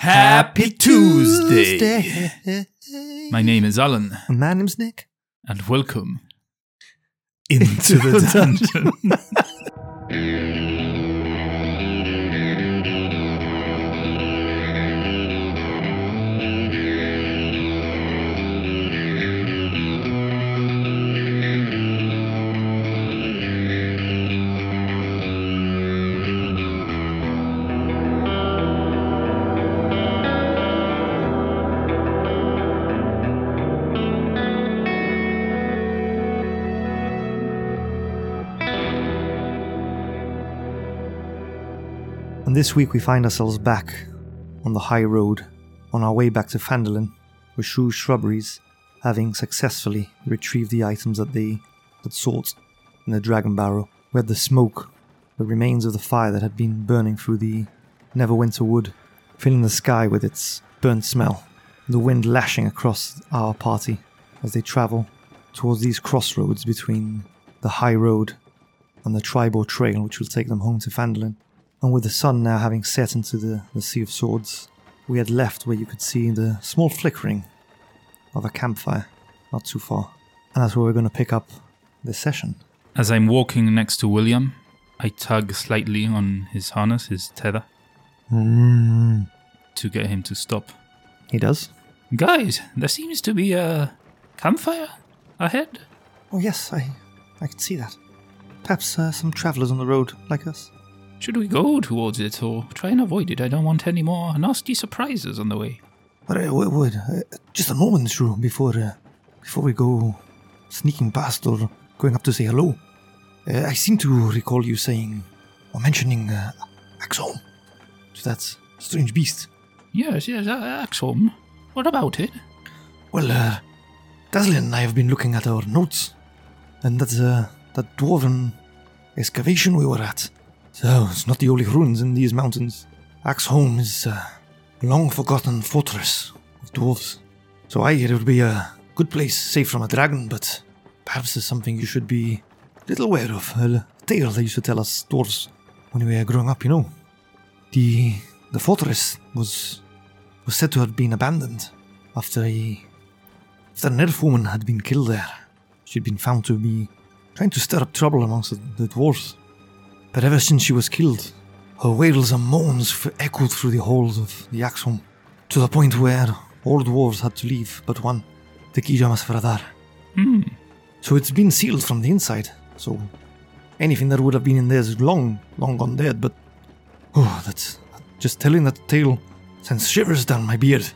Happy Tuesday. My name is Alan, My name's Nick. and welcome into the dungeon. And this week we find ourselves back on the high road, on our way back to Phandalin, with Shrew Shrubberies, having successfully retrieved the items that they had sought in the Dragon Barrow. where the smoke, the remains of the fire that had been burning through the Neverwinter wood, filling the sky with its burnt smell. The wind lashing across our party as they travel towards these crossroads between the high road and the Triboar Trail, which will take them home to Phandalin. And with the sun now having set into the, the Sea of Swords, we had left where you could see the small flickering of a campfire not too far. And that's where we're going to pick up this session. As I'm walking next to William, I tug slightly on his harness, his tether, Mm, to get him to stop. he does. Guys, there seems to be a campfire ahead. Oh, yes, I, I can see that. Perhaps uh, some travellers on the road like us. Should we go towards it or try and avoid it? I don't want any more nasty surprises on the way. But uh, wait, uh, just a moment, Shrew, before, uh, before we go sneaking past or going up to say hello. Uh, I seem to recall you saying or mentioning uh, Axholm to that strange beast. Yes, yes, uh, Axholm. What about it? Well, uh, and I have been looking at our notes, and that's uh, that dwarven excavation we were at. So it's not the only ruins in these mountains. Axholm is a long forgotten fortress of dwarves. So I hear it would be a good place, safe from a dragon, but perhaps it's something you should be a little aware of. A tale they used to tell us dwarves when we were growing up, you know. The the fortress was was said to have been abandoned after a after an elf woman had been killed there. She'd been found to be trying to stir up trouble amongst the, the dwarves. But ever since she was killed, her wails and moans f- echoed through the halls of the Axholm, to the point where all dwarves had to leave but one, the Kijamas Vradar. Hmm. So it's been sealed from the inside, so anything that would have been in there is long, long gone dead, but oh, that's just telling that tale sends shivers down my beard.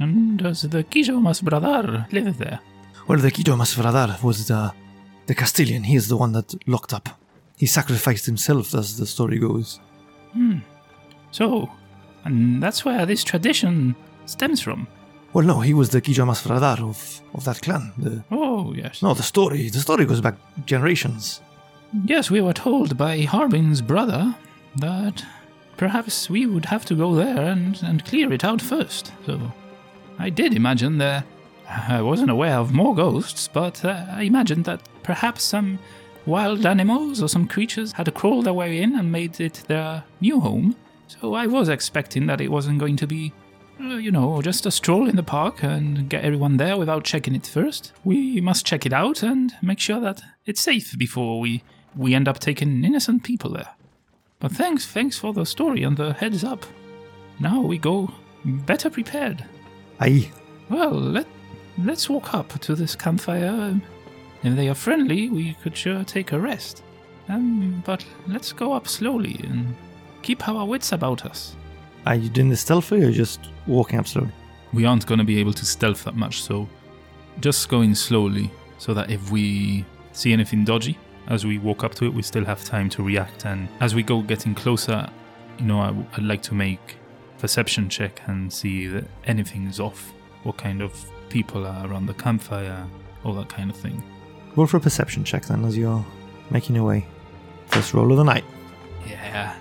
And does the Kijomas Bradar live there? Well, the Kido Bradar was the, the Castilian. He is the one that locked up. He sacrificed himself, as the story goes. Hmm. So, and that's where this tradition stems from. Well, no, he was the Kijo Masvradar of, of that clan. The, Oh, yes. no, the story. The story goes back generations. Yes, we were told by Harbin's brother that perhaps we would have to go there and, and clear it out first. So I did imagine there. I wasn't aware of more ghosts, but uh, I imagined that perhaps some wild animals or some creatures had crawled their way in and made it their new home. So I was expecting that it wasn't going to be, uh, you know, just a stroll in the park and get everyone there without checking it first. We must check it out and make sure that it's safe before we we end up taking innocent people there. But thanks, thanks for the story and the heads up. Now we go better prepared. Aye. Well, let let's walk up to this campfire. If they are friendly, we could sure take a rest. Um, but let's go up slowly and keep our wits about us. Are you doing this stealthy or just walking up slowly? We aren't going to be able to stealth that much, so just going slowly so that if we see anything dodgy as we walk up to it, we still have time to react. And as we go getting closer, you know, I, would like to make perception check and see that anything is off. What kind of people are around the campfire, all that kind of thing. Roll for a perception check then as you're making your way. First roll of the night. Yeah,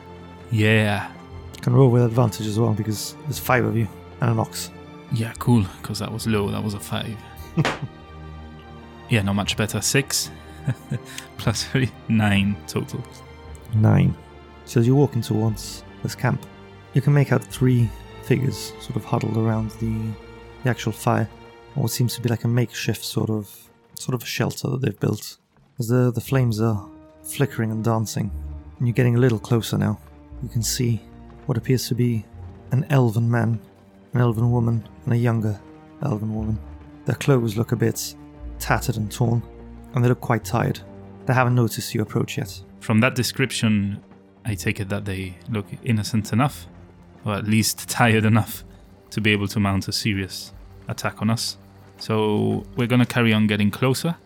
yeah, You can roll with advantage as well because there's five of you and an ox. yeah. Cool, because that was low. That was a five. yeah, not much better. Six plus three, nine total. Nine. So as you're walking towards this camp, you can make out three figures sort of huddled around the, the actual fire, or what seems to be like a makeshift sort of sort of a shelter that they've built. As the, the flames are flickering and dancing, and you're getting a little closer now, you can see what appears to be an elven man, an elven woman, and a younger elven woman. Their clothes look a bit tattered and torn, and they look quite tired. They haven't noticed you approach yet. From that description, I take it that they look innocent enough, or at least tired enough, to be able to mount a serious attack on us. So we're gonna carry on getting closer,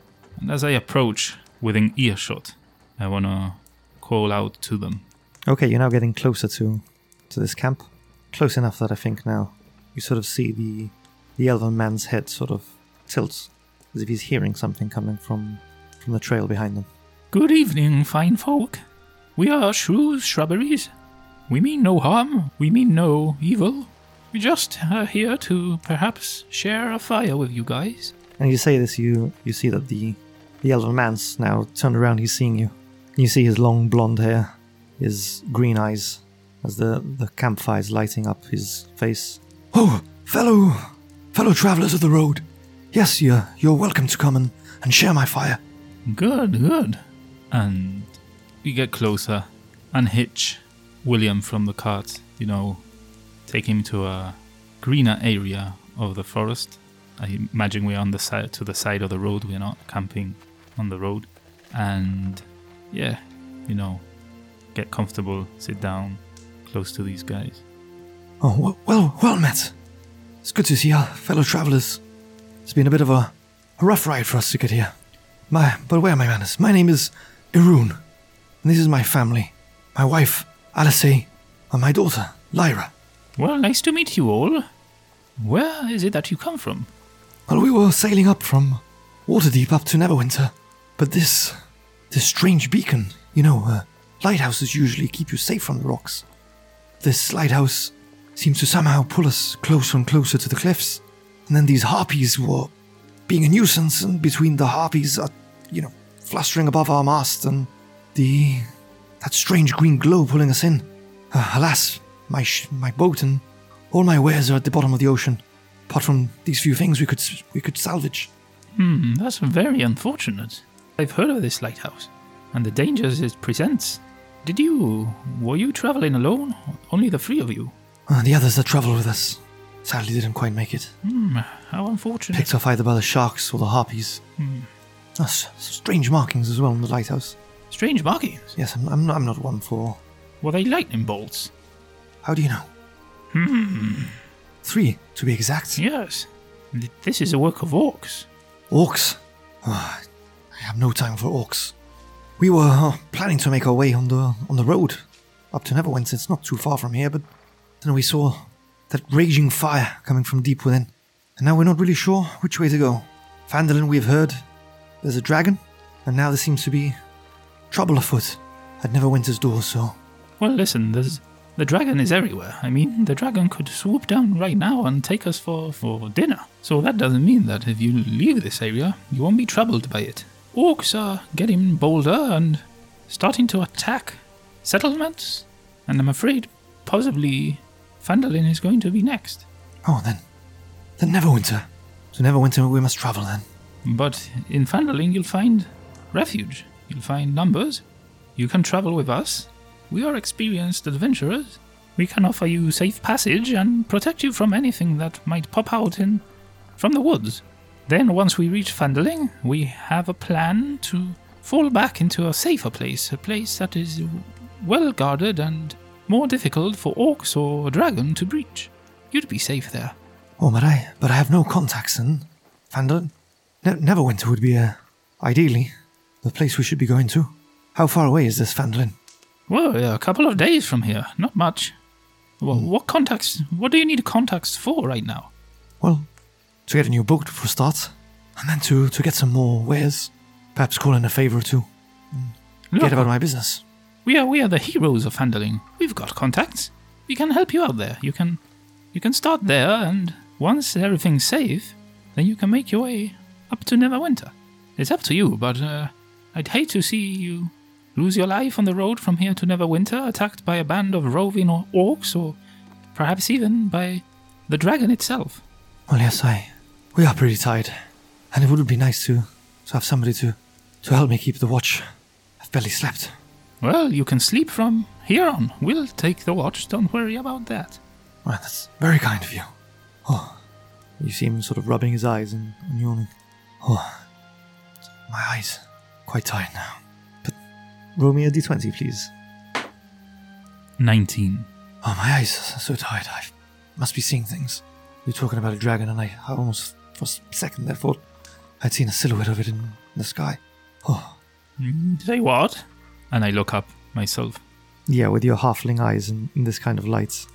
and as I approach within earshot, I wanna call out to them. Okay, you're now getting closer to to this camp. Close enough that I think now you sort of see the the elven man's head sort of tilts as if he's hearing something coming from from the trail behind them. Good evening, fine folk. We are Shrew's Shrubberies. We mean no harm, we mean no evil. We just are here to perhaps share a fire with you guys. And you say this, you you see that the the elven man's now turned around. He's seeing you. You see his long blonde hair, his green eyes, as the the campfire's lighting up his face. Oh, fellow fellow travelers of the road. Yes, you're you're welcome to come and, and share my fire. Good, good. And we get closer, and hitch William from the cart, you know, take him to a greener area of the forest. I imagine we're on the side to the side of the road, we're not camping on the road. And yeah, you know, get comfortable, sit down close to these guys. Oh, well, well, met. It's good to see our fellow travelers. It's been a bit of a, a rough ride for us to get here. My, but where are my manners? My name is Irun, and this is my family. My wife, Alice, and my daughter, Lyra. Well, nice to meet you all. Where is it that you come from? Well, we were sailing up from Waterdeep up to Neverwinter, but this, this strange beacon, you know, uh, lighthouses usually keep you safe from the rocks. This lighthouse seems to somehow pull us closer and closer to the cliffs, and then these harpies were being a nuisance, and between the harpies, uh, you know, flustering above our mast, and the that strange green glow pulling us in. Uh, alas, my sh- my boat and all my wares are at the bottom of the ocean. Apart from these few things we could s- we could salvage. Hmm, that's very unfortunate. I've heard of this lighthouse and the dangers it presents. Did you. were you traveling alone? Only the three of you? Uh, the others that traveled with us sadly didn't quite make it. Hmm, how unfortunate. Picked off either by the sharks or the harpies. Hmm. Uh, s- strange markings as well on the lighthouse. Strange markings. Yes, I'm, I'm, not, I'm not one for. Were they lightning bolts? How do you know? Hmm, Three, to be exact. yes. Th- This is a work of orcs. Orcs. Ah, I have no time for orcs. We were uh, planning to make our way on the on the road up to Neverwinter. It's not too far from here, but then we saw that raging fire coming from deep within, and now we're not really sure which way to go. Phandalin, we've heard there's a dragon, and now there seems to be trouble afoot at Neverwinter's door. So Well, listen, there's. The dragon is everywhere. I mean, the dragon could swoop down right now and take us for, for dinner. So that doesn't mean that if you leave this area, you won't be troubled by it. Orcs are getting bolder and starting to attack settlements, and I'm afraid possibly Phandalin is going to be next. oh, then then Neverwinter. To Neverwinter we must travel then. But in Phandalin, you'll find refuge. You'll find numbers. You can travel with us. We are experienced adventurers. We can offer you safe passage and protect you from anything that might pop out in from the woods. Then, once we reach Phandalin, we have a plan to fall back into a safer place, a place that is well guarded and more difficult for orcs or a dragon to breach. You'd be safe there. Oh, but I but I have no contacts in Phandalin. Ne- Neverwinter would be uh, ideally the place we should be going to. How far away is this Phandalin? Well, yeah, a couple of days from here, not much. Well, what contacts? What do you need contacts for right now? Well, to get a new boat for start, and then to to get some more wares. Perhaps call in a favor or two. Look, Get about my business. we are we are the heroes of handling. We've got contacts. We can help you out there. You can, you can start there, and once everything's safe, then you can make your way up to Neverwinter. It's up to you, but uh, I'd hate to see you lose your life on the road from here to Neverwinter, attacked by a band of roving or- orcs, or perhaps even by the dragon itself. Well, yes, I. We are pretty tired, and it would be nice to to have somebody to to help me keep the watch. I've barely slept. Well, you can sleep from here on. We'll take the watch, don't worry about that. Well, that's very kind of you. Oh, you see him sort of rubbing his eyes and, and yawning. Oh, my eyes quite tired now. Roll me a d20, please. 19. Oh, my eyes are so tired. I must be seeing things. You're talking about a dragon, and I, almost, for a second there, thought I'd seen a silhouette of it in the sky. Oh, Mm, Say what? And I look up myself. yeah, with your halfling eyes and in this kind of light,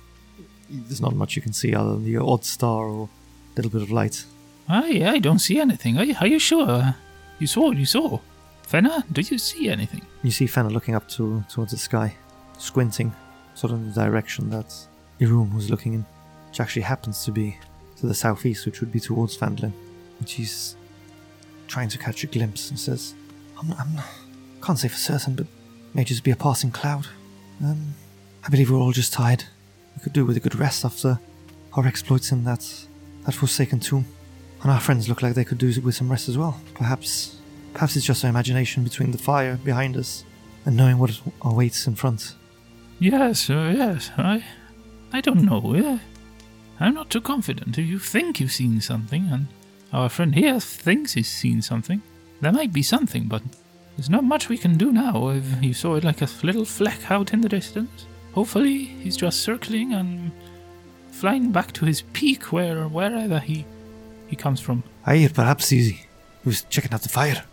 there's not much you can see other than the odd star or a little bit of light. I, I don't see anything. Are you, are you sure? You saw, you saw. Fenna, do you see anything? You see Fenna looking up to, towards the sky, squinting, sort of in the direction that Irun was looking in, which actually happens to be to the southeast, which would be towards Phandalin. And she's trying to catch a glimpse and says, I'm, I'm can't say for certain, but may just be a passing cloud. Um, I believe we're all just tired. We could do with a good rest after our exploits in that, that Forsaken tomb. And our friends look like they could do with some rest as well. Perhaps Perhaps it's just our imagination between the fire behind us and knowing what awaits in front. Yes, uh, yes. I, I don't know. Yeah. I'm not too confident. If you think you've seen something, and our friend here thinks he's seen something, there might be something, but there's not much we can do now. If you saw it like a little fleck out in the distance, hopefully he's just circling and flying back to his peak, where wherever he he comes from. I hear perhaps he, he was checking out the fire.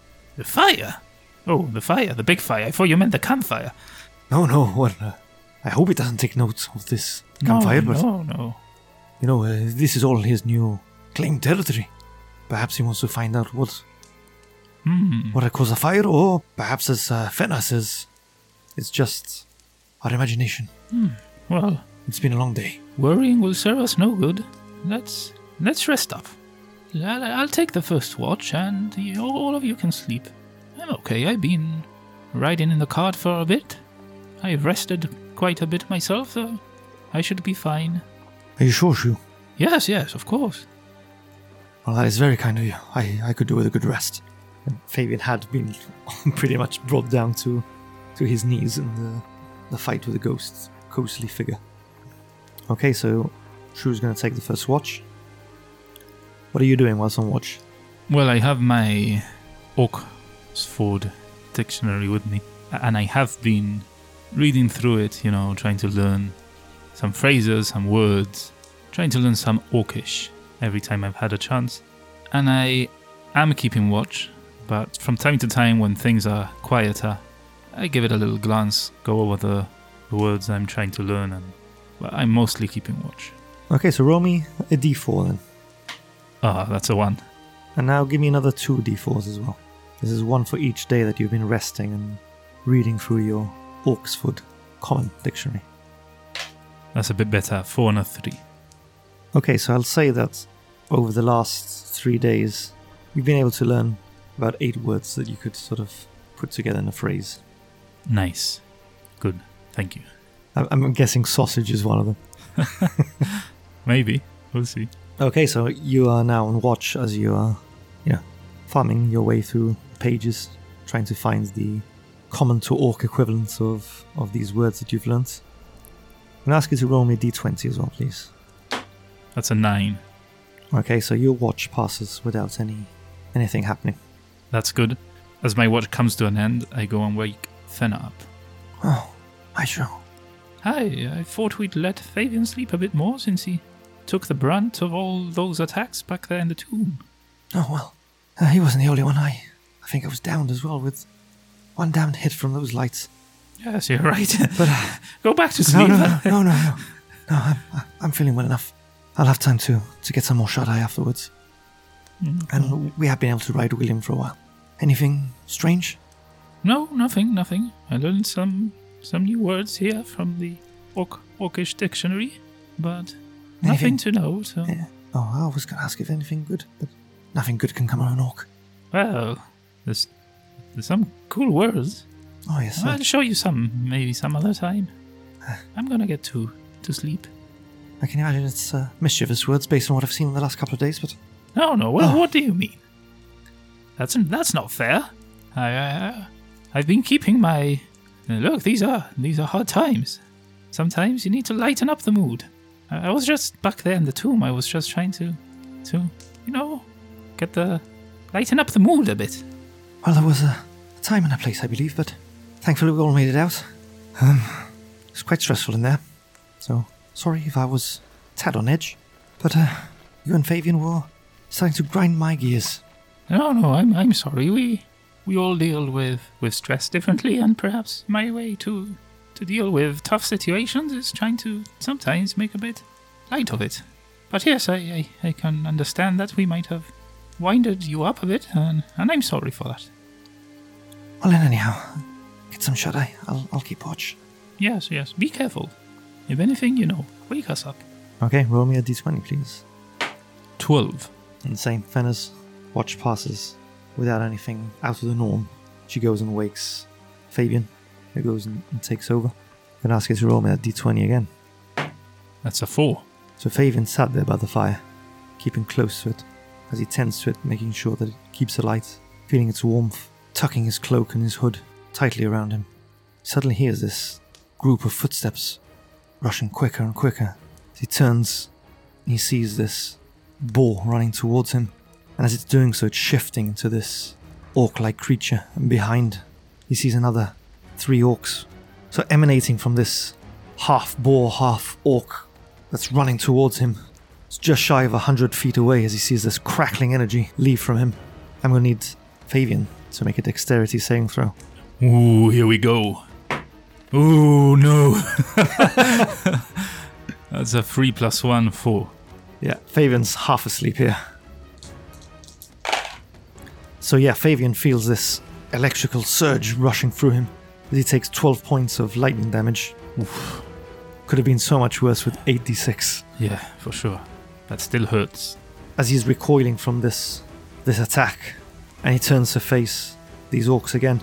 The fire. Oh, the fire, the big fire. I thought you meant the campfire. No, no, well, uh, I hope he doesn't take notes of this campfire, no, but no, no. you know, uh, this is all his new claimed territory. Perhaps he wants to find out what Hmm. what had caused the fire, or perhaps, as uh, Fenna says, it's just our imagination. Well, It's been a long day. Worrying will serve us no good. Let's let's rest up. I'll, I'll take the first watch, and you, all of you can sleep. I'm okay. I've been riding in the cart for a bit. I've rested quite a bit myself, so I should be fine. Are you sure, Shu? Yes, yes, of course. Well, that is very kind of you. I, I could do with a good rest. And Fabian had been pretty much brought down to to his knees in the, the fight with the ghost, ghostly figure. Okay, so Shu's going to take the first watch. What are you doing whilst on watch? Well, I have my Oxford dictionary with me, and I have been reading through it, you know, trying to learn some phrases, some words, trying to learn some Orcish every time I've had a chance. And I am keeping watch, but from time to time when things are quieter, I give it a little glance, go over the, the words I'm trying to learn, and but I'm mostly keeping watch. Okay, so roll me a d4 then. Ah, that's a one. And now give me another two d4s as well. This is one for each day that you've been resting and reading through your Oxford Common Dictionary. That's a bit better. Four and a three. Okay, so I'll say that over the last three days, you've been able to learn about eight words that you could sort of put together in a phrase. Nice. Good. Thank you. I'm guessing sausage is one of them. Maybe. We'll see. Okay, so you are now on watch as you are, you know, farming your way through pages, trying to find the common to orc equivalents of, of these words that you've learnt. I'm going to ask you to roll me a d20 as well, please. That's a nine. Okay, so your watch passes without any anything happening. That's good. As my watch comes to an end, I go and wake Fenna up. Oh, I sure. Hi, I thought we'd let Fabian sleep a bit more since he took the brunt of all those attacks back there in the tomb. Oh well, uh, he wasn't the only one. I, I think I was downed as well with one damned hit from those lights. Yes, you're right. But uh, go back to sleep. no, no, no, no, no, no. I'm, I'm feeling well enough. I'll have time to to get some more shut eye afterwards. Mm, And we have been able to ride William for a while. Anything strange? No, nothing, nothing. I learned some some new words here from the Orc Orcish dictionary, but nothing to know. So, Yeah. Oh, I was going to ask if anything good, but nothing good can come out of an orc. well, there's there's some cool words. Oh yes. I'll show you some, maybe some other time. I'm gonna get to to sleep. I can imagine it's uh, mischievous words based on what I've seen in the last couple of days, but No, no. Well, Oh. what do you mean? That's that's not fair. I uh, I've been keeping my uh, look. These are these are hard times. Sometimes you need to lighten up the mood. I, was just back there in the tomb. I was just trying to to you know get the lighten up the mood a bit. well, there was a time and a place, I believe, but thankfully we all made it out. Um, it's quite stressful in there, so sorry if I was tad on edge. But uh, you and Fabian were starting to grind my gears. No, no. I'm I'm sorry. We we all deal with with stress differently, and perhaps my way to to deal with tough situations is trying to sometimes make a bit light of it. But yes, I, I, I can understand that we might have winded you up a bit, and, and I'm sorry for that. Well, then, anyhow, get some shut eye. I'll, I'll keep watch. Yes, yes, be careful. If anything, you know, wake us up. Okay, roll me a d20, please. 12. And same, Fenna's watch passes without anything out of the norm. She goes and wakes Fabian, who goes and, and takes over. Then ask you to roll me that d20 again. That's a 4. So Fabian sat there by the fire, keeping close to it, as he tends to it, making sure that it keeps alight, feeling its warmth, tucking his cloak and his hood tightly around him. Suddenly hears this group of footsteps rushing quicker and quicker. As he turns, he sees this boar running towards him, and as it's doing so, it's shifting into this orc-like creature, and behind, he sees another three orcs. So emanating from this half boar, half orc that's running towards him. It's just shy of a hundred feet away as he sees this crackling energy leave from him. I'm gonna need Fabian to make a dexterity saving throw. Ooh, here we go. Ooh, no. That's a 3 plus 1, 4. Yeah, Fabian's half asleep here. So yeah, Fabian feels this electrical surge rushing through him he takes 12 points of lightning damage. Oof. Could have been so much worse with 8d6. Yeah, for sure. That still hurts. as he's recoiling from this this attack, and he turns to face these orcs again.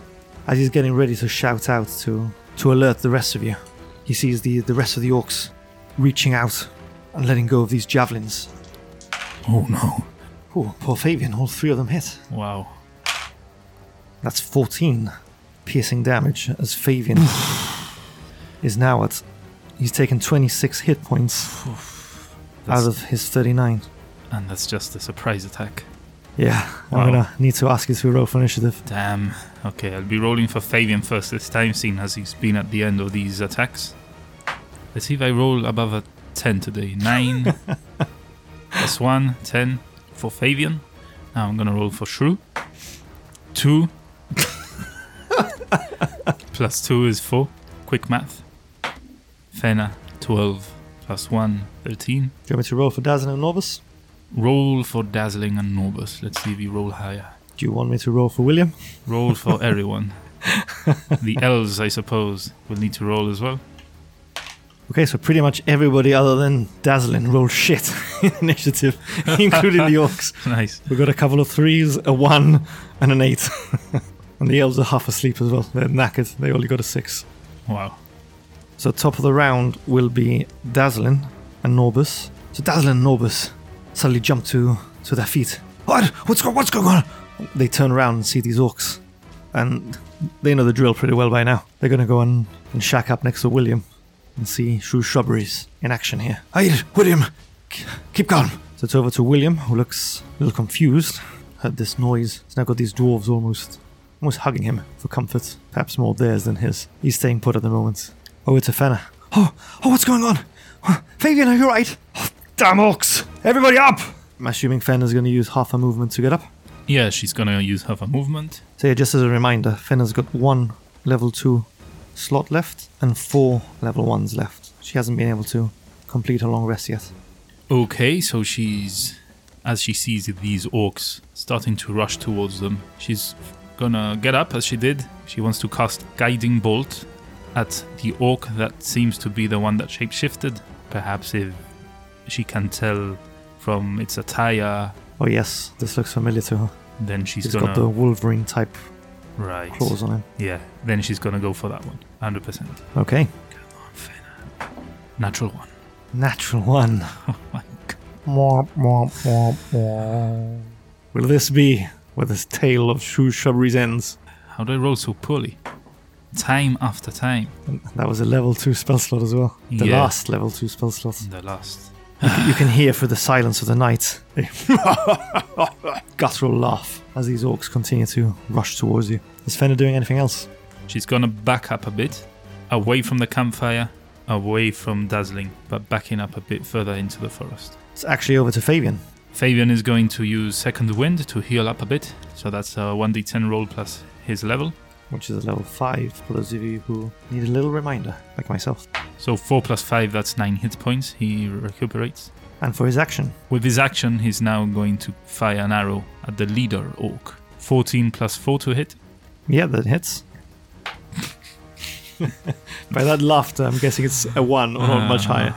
As he's getting ready to shout out to to alert the rest of you, he sees the the rest of the orcs reaching out and letting go of these javelins. Oh no. Oh, poor Fabian! All three of them hit. Wow. That's 14 piercing damage as Fabian is now at. He's taken 26 hit points out of his 39. And that's just a surprise attack. Yeah, Wow. I'm gonna need to ask you to roll for initiative. Damn. Okay, I'll be rolling for Fabian first this time, seeing as he's been at the end of these attacks. Let's see if I roll above a 10 today. 9 plus 1, 10 for Fabian. Now I'm gonna roll for Shrew. 2 plus 2 is 4. Quick math. Fenna, 12 plus 1, 13. Do you want me to roll for Dazzlin and Norbus? Roll for Dazzlin and Norbus. Let's see if we roll higher. Do you want me to roll for William? Roll for everyone. the elves, I suppose, will need to roll as well. Okay, so pretty much everybody other than Dazzlin rolled shit initiative, including the orcs. Nice. We got a couple of threes, a one, and an eight. And the elves are half asleep as well. They're knackered. They only got a six. Wow. So top of the round will be Dazzlin and Norbus. So Dazzlin and Norbus suddenly jump to to their feet. What? What's go- What's going on? They turn around and see these orcs, and they know the drill pretty well by now. They're gonna go and, and shack up next to William and see Shrew Shrubberies in action here. Hey, William, k- keep calm. So it's over to William, who looks a little confused. at this noise. He's now got these dwarves almost almost hugging him for comfort, perhaps more theirs than his. He's staying put at the moment. Oh, Over to Fenna. Oh, oh, what's going on? Oh, Fabian, are you right? Oh, damn orcs! Everybody up! I'm assuming Fenna's going to use half a movement to get up. Yeah, she's gonna use half a movement. So yeah, just as a reminder, Fenna's got one level two slot left and four level ones left. She hasn't been able to complete her long rest yet. Okay, so she's. As she sees these orcs starting to rush towards them, she's gonna get up as she did. She wants to cast Guiding Bolt at the orc that seems to be the one that shapeshifted. Perhaps if she can tell from its attire, Oh yes, this looks familiar to her. then she's He's gonna. got the Wolverine type right. claws on him. Yeah, then she's gonna go for that one. 100%. Okay. Natural one. Natural one. Oh my god. Will this be where this tale of Shrubberies ends? How do I roll so poorly? Time after time. And that was a level 2 spell slot as well. The Yeah. last level 2 spell slot. The last. you can hear through the silence of the night a guttural laugh as these orcs continue to rush towards you. Is Fenna doing anything else? She's gonna back up a bit, away from the campfire, away from Dazzlin, but backing up a bit further into the forest. It's actually over to Fabian. Fabian is going to use Second Wind to heal up a bit, so that's a 1d10 roll plus his level. which is a level 5 for those of you who need a little reminder, like myself. So 4 plus 5, that's 9 hit points. He recuperates. And for his action, With his action, he's now going to fire an arrow at the leader orc. 14 plus 4 to hit. yeah, that hits. By that laughter, I'm guessing it's a 1 or not much Uh, higher.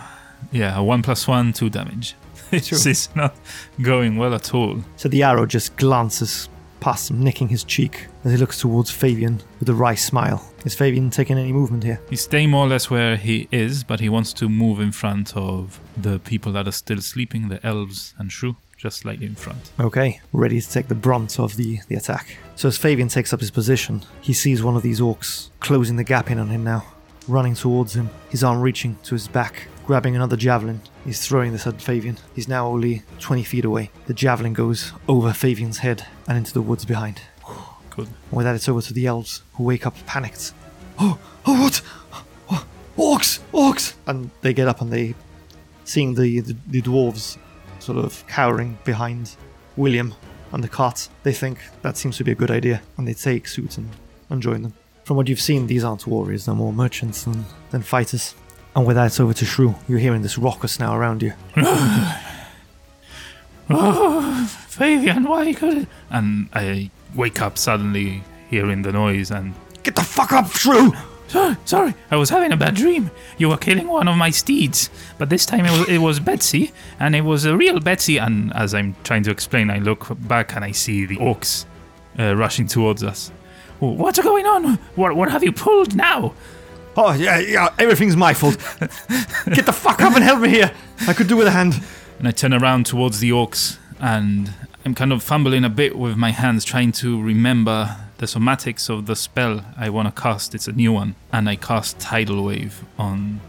Yeah, a 1 plus 1, 2 damage. This is not going well at all. So the arrow just glances past him, nicking his cheek as he looks towards Fabian with a wry smile. Is Fabian taking any movement here? He's staying more or less where he is, but he wants to move in front of the people that are still sleeping, the elves and Shrew, just slightly in front. Okay, ready to take the brunt of the, the attack. So as Fabian takes up his position, he sees one of these orcs closing the gap in on him now, running towards him, his arm reaching to his back, grabbing another javelin. He's throwing this at Fabian. He's now only 20 feet away. The javelin goes over Fabian's head and into the woods behind. Good. And with that, it's over to the elves, who wake up panicked. Oh, oh, what? Oh, Orcs! Orcs! And they get up and they, seeing the, the, the dwarves sort of cowering behind William and the cart, they think that seems to be a good idea, and they take suits and, and join them. From what you've seen, these aren't warriors, they're more merchants than, than fighters. And with that, it's over to Shrew. You're hearing this raucous now around you. Oh, Fabian, why could? And I wake up suddenly hearing the noise and. Get the fuck up, Shrew! Sorry, sorry, I was having a bad dream. You were killing one of my steeds, but this time it was, it was Betsy, and it was a real Betsy. And as I'm trying to explain, I look back and I see the orcs uh, rushing towards us. What's going on? What, what have you pulled now? Oh, yeah, yeah, everything's my fault. Get the fuck up and help me here! I could do with a hand. And I turn around towards the orcs, and I'm kind of fumbling a bit with my hands, trying to remember the somatics of the spell I want to cast. It's a new one, and I cast Tidal Wave on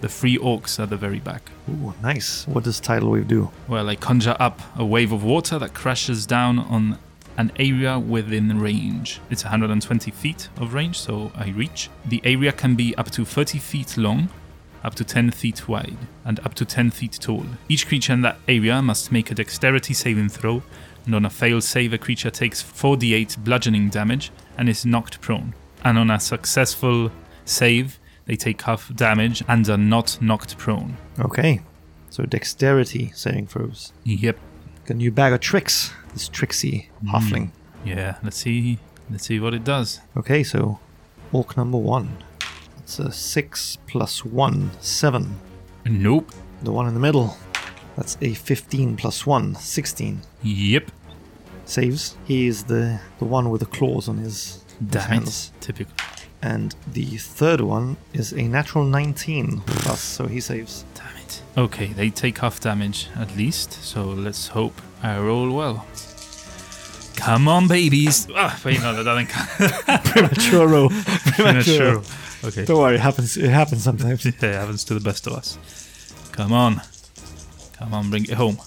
the three orcs at the very back. Ooh, nice. What does Tidal Wave do? Well, I conjure up a wave of water that crashes down on an area within range. It's 120 feet of range, so I reach. The area can be up to 30 feet long, up to 10 feet wide, and up to 10 feet tall. Each creature in that area must make a dexterity saving throw, and on a failed save, a creature takes 4d8 bludgeoning damage and is knocked prone. And on a successful save, they take half damage and are not knocked prone. Okay. So dexterity saving throws. Yep, A new bag of tricks. This tricksy halfling. Hmm. Yeah, let's see. Let's see what it does. Okay, so orc number one. It's a six plus one, seven. Nope. The one in the middle. That's a 15 plus one, 16. Yep. Saves. He is the, the one with the claws on his, his Damn hands. it. Typical. And the third one is a natural 19 plus, so he saves. Damn it. Okay, they take half damage at least, so let's hope I roll well. Come on, babies. Ah, wait, no, that doesn't count. Premature roll. Premature. Okay. Don't worry, it happens. It happens sometimes. Yeah, it happens to the best of us. Come on. Come on, bring it home.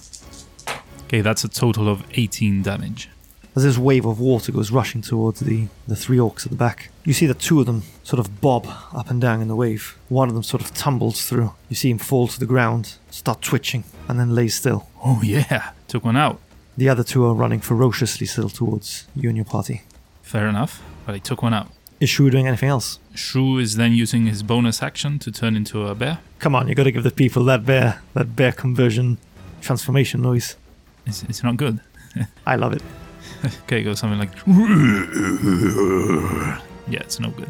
Okay, that's a total of 18 damage. As this wave of water goes rushing towards the, the three orcs at the back, you see the two of them sort of bob up and down in the wave. One of them sort of tumbles through. You see him fall to the ground, start twitching, and then lay still. Oh, yeah. Took one out. The other two are running ferociously still towards you and your party. Fair enough, but I took one out. Is Shrew doing anything else? Shrew is then using his bonus action to turn into a bear. Come on, you gotta give the people that bear, that bear conversion transformation noise. It's, it's not good. I love it. Okay, go something like. Yeah, it's no good.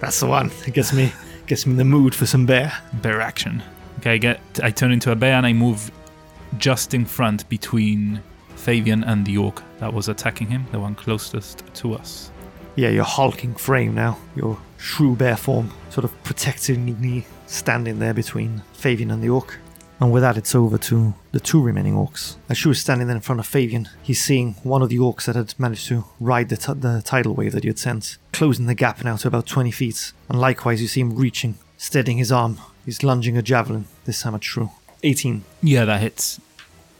That's the one. It gets me, gets me in the mood for some bear. Bear action. Okay, I get. I turn into a bear and I move just in front between Fabian and the orc that was attacking him, the one closest to us. Yeah, your hulking frame now, your shrew bear form, sort of protectingly standing there between Fabian and the orc. And with that, it's over to the two remaining orcs. As Shu is standing there in front of Fabian, he's seeing one of the orcs that had managed to ride the, t- the tidal wave that you had sent, closing the gap now to about 20 feet. And likewise, you see him reaching, steadying his arm. He's lunging a javelin, this time at Shrew. 18. Yeah, that hits.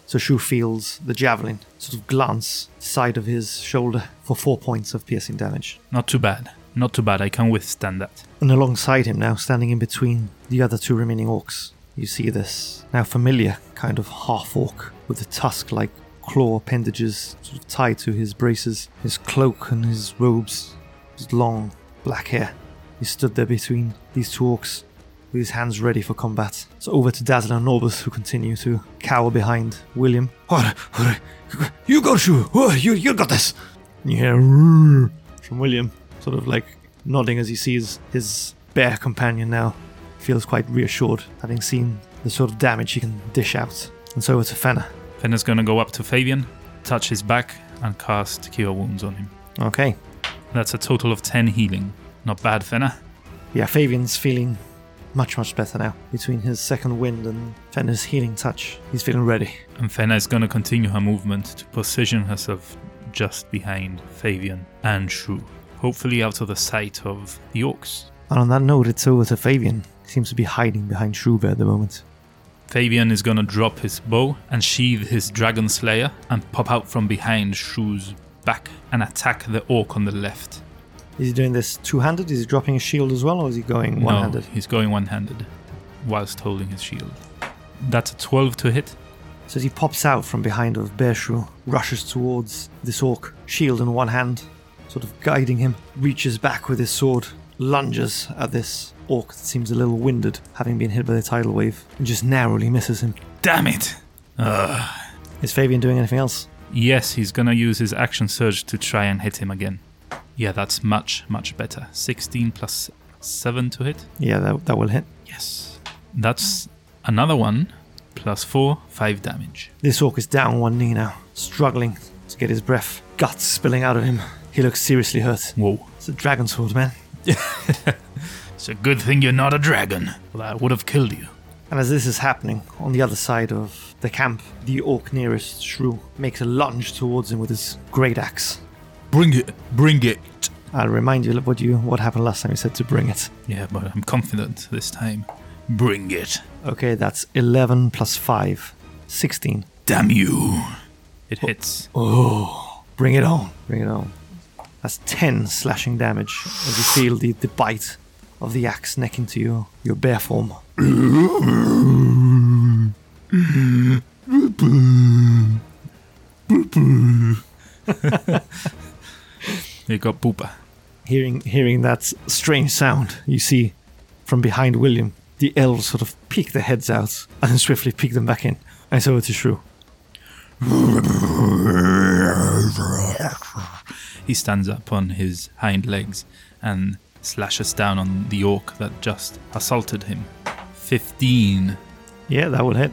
So Shu feels the javelin sort of glance side of his shoulder for four points of piercing damage. Not too bad. Not too bad. I can withstand that. And alongside him now, standing in between the other two remaining orcs, you see this now familiar kind of half orc with the tusk like claw appendages sort of tied to his braces, his cloak and his robes, his long black hair. He stood there between these two orcs with his hands ready for combat. So over to Dazzler and Norbus, who continue to cower behind William. "Alright, alright, You go, Shu! You, you got this! And you hear from William, sort of like nodding as he sees his bear companion now feels quite reassured, having seen the sort of damage he can dish out. And so over to Fenna. Fenna's gonna go up to Fabian, touch his back, and cast Cure Wounds on him. Okay. That's a total of 10 healing. Not bad, Fenna. Yeah, Fabian's feeling much, much better now. Between his second wind and Fenna's healing touch, he's feeling ready. And Fenna is gonna continue her movement to position herself just behind Fabian and Shu. Hopefully out of the sight of the orcs. And on that note, it's over to Fabian. He seems to be hiding behind Shrewbear at the moment. Fabian is gonna drop his bow and sheathe his Dragon Slayer and pop out from behind Shu's back and attack the orc on the left. Is he doing this two handed? Is he dropping his shield as well, or is he going one handed? No, he's going one handed whilst holding his shield. That's a 12 to hit. So as he pops out from behind of Bearshrew, rushes towards this orc, shield in one hand, sort of guiding him, reaches back with his sword, lunges at this orc that seems a little winded, having been hit by the tidal wave, and just narrowly misses him. Damn it! Ugh. Is Fabian doing anything else? Yes, he's gonna use his action surge to try and hit him again. Yeah, that's much, much better. 16 plus 7 to hit. Yeah, that, that will hit. Yes. That's another one. Plus 4, 5 damage. This orc is down one knee now, struggling to get his breath, guts spilling out of him. He looks seriously hurt. Whoa. It's a dragon sword, man. It's a good thing you're not a dragon. Well, that would have killed you. And as this is happening, on the other side of the camp, the orc nearest Shrew makes a lunge towards him with his great axe. Bring it. Bring it. I'll remind you of what you what happened last time you said to bring it. Yeah, but I'm confident this time. Bring it. Okay, that's 11 plus 5. 16. Damn you. It oh. hits. Oh, bring it on. Bring it on. That's 10 slashing damage as you feel the, the bite of the axe neck into your, your bare form. You got Boopa. Hearing, hearing that strange sound, you see from behind William, the elves sort of peek their heads out and swiftly peek them back in. And so it is Shrew. He stands up on his hind legs and slashes down on the orc that just assaulted him. 15. Yeah, that will hit.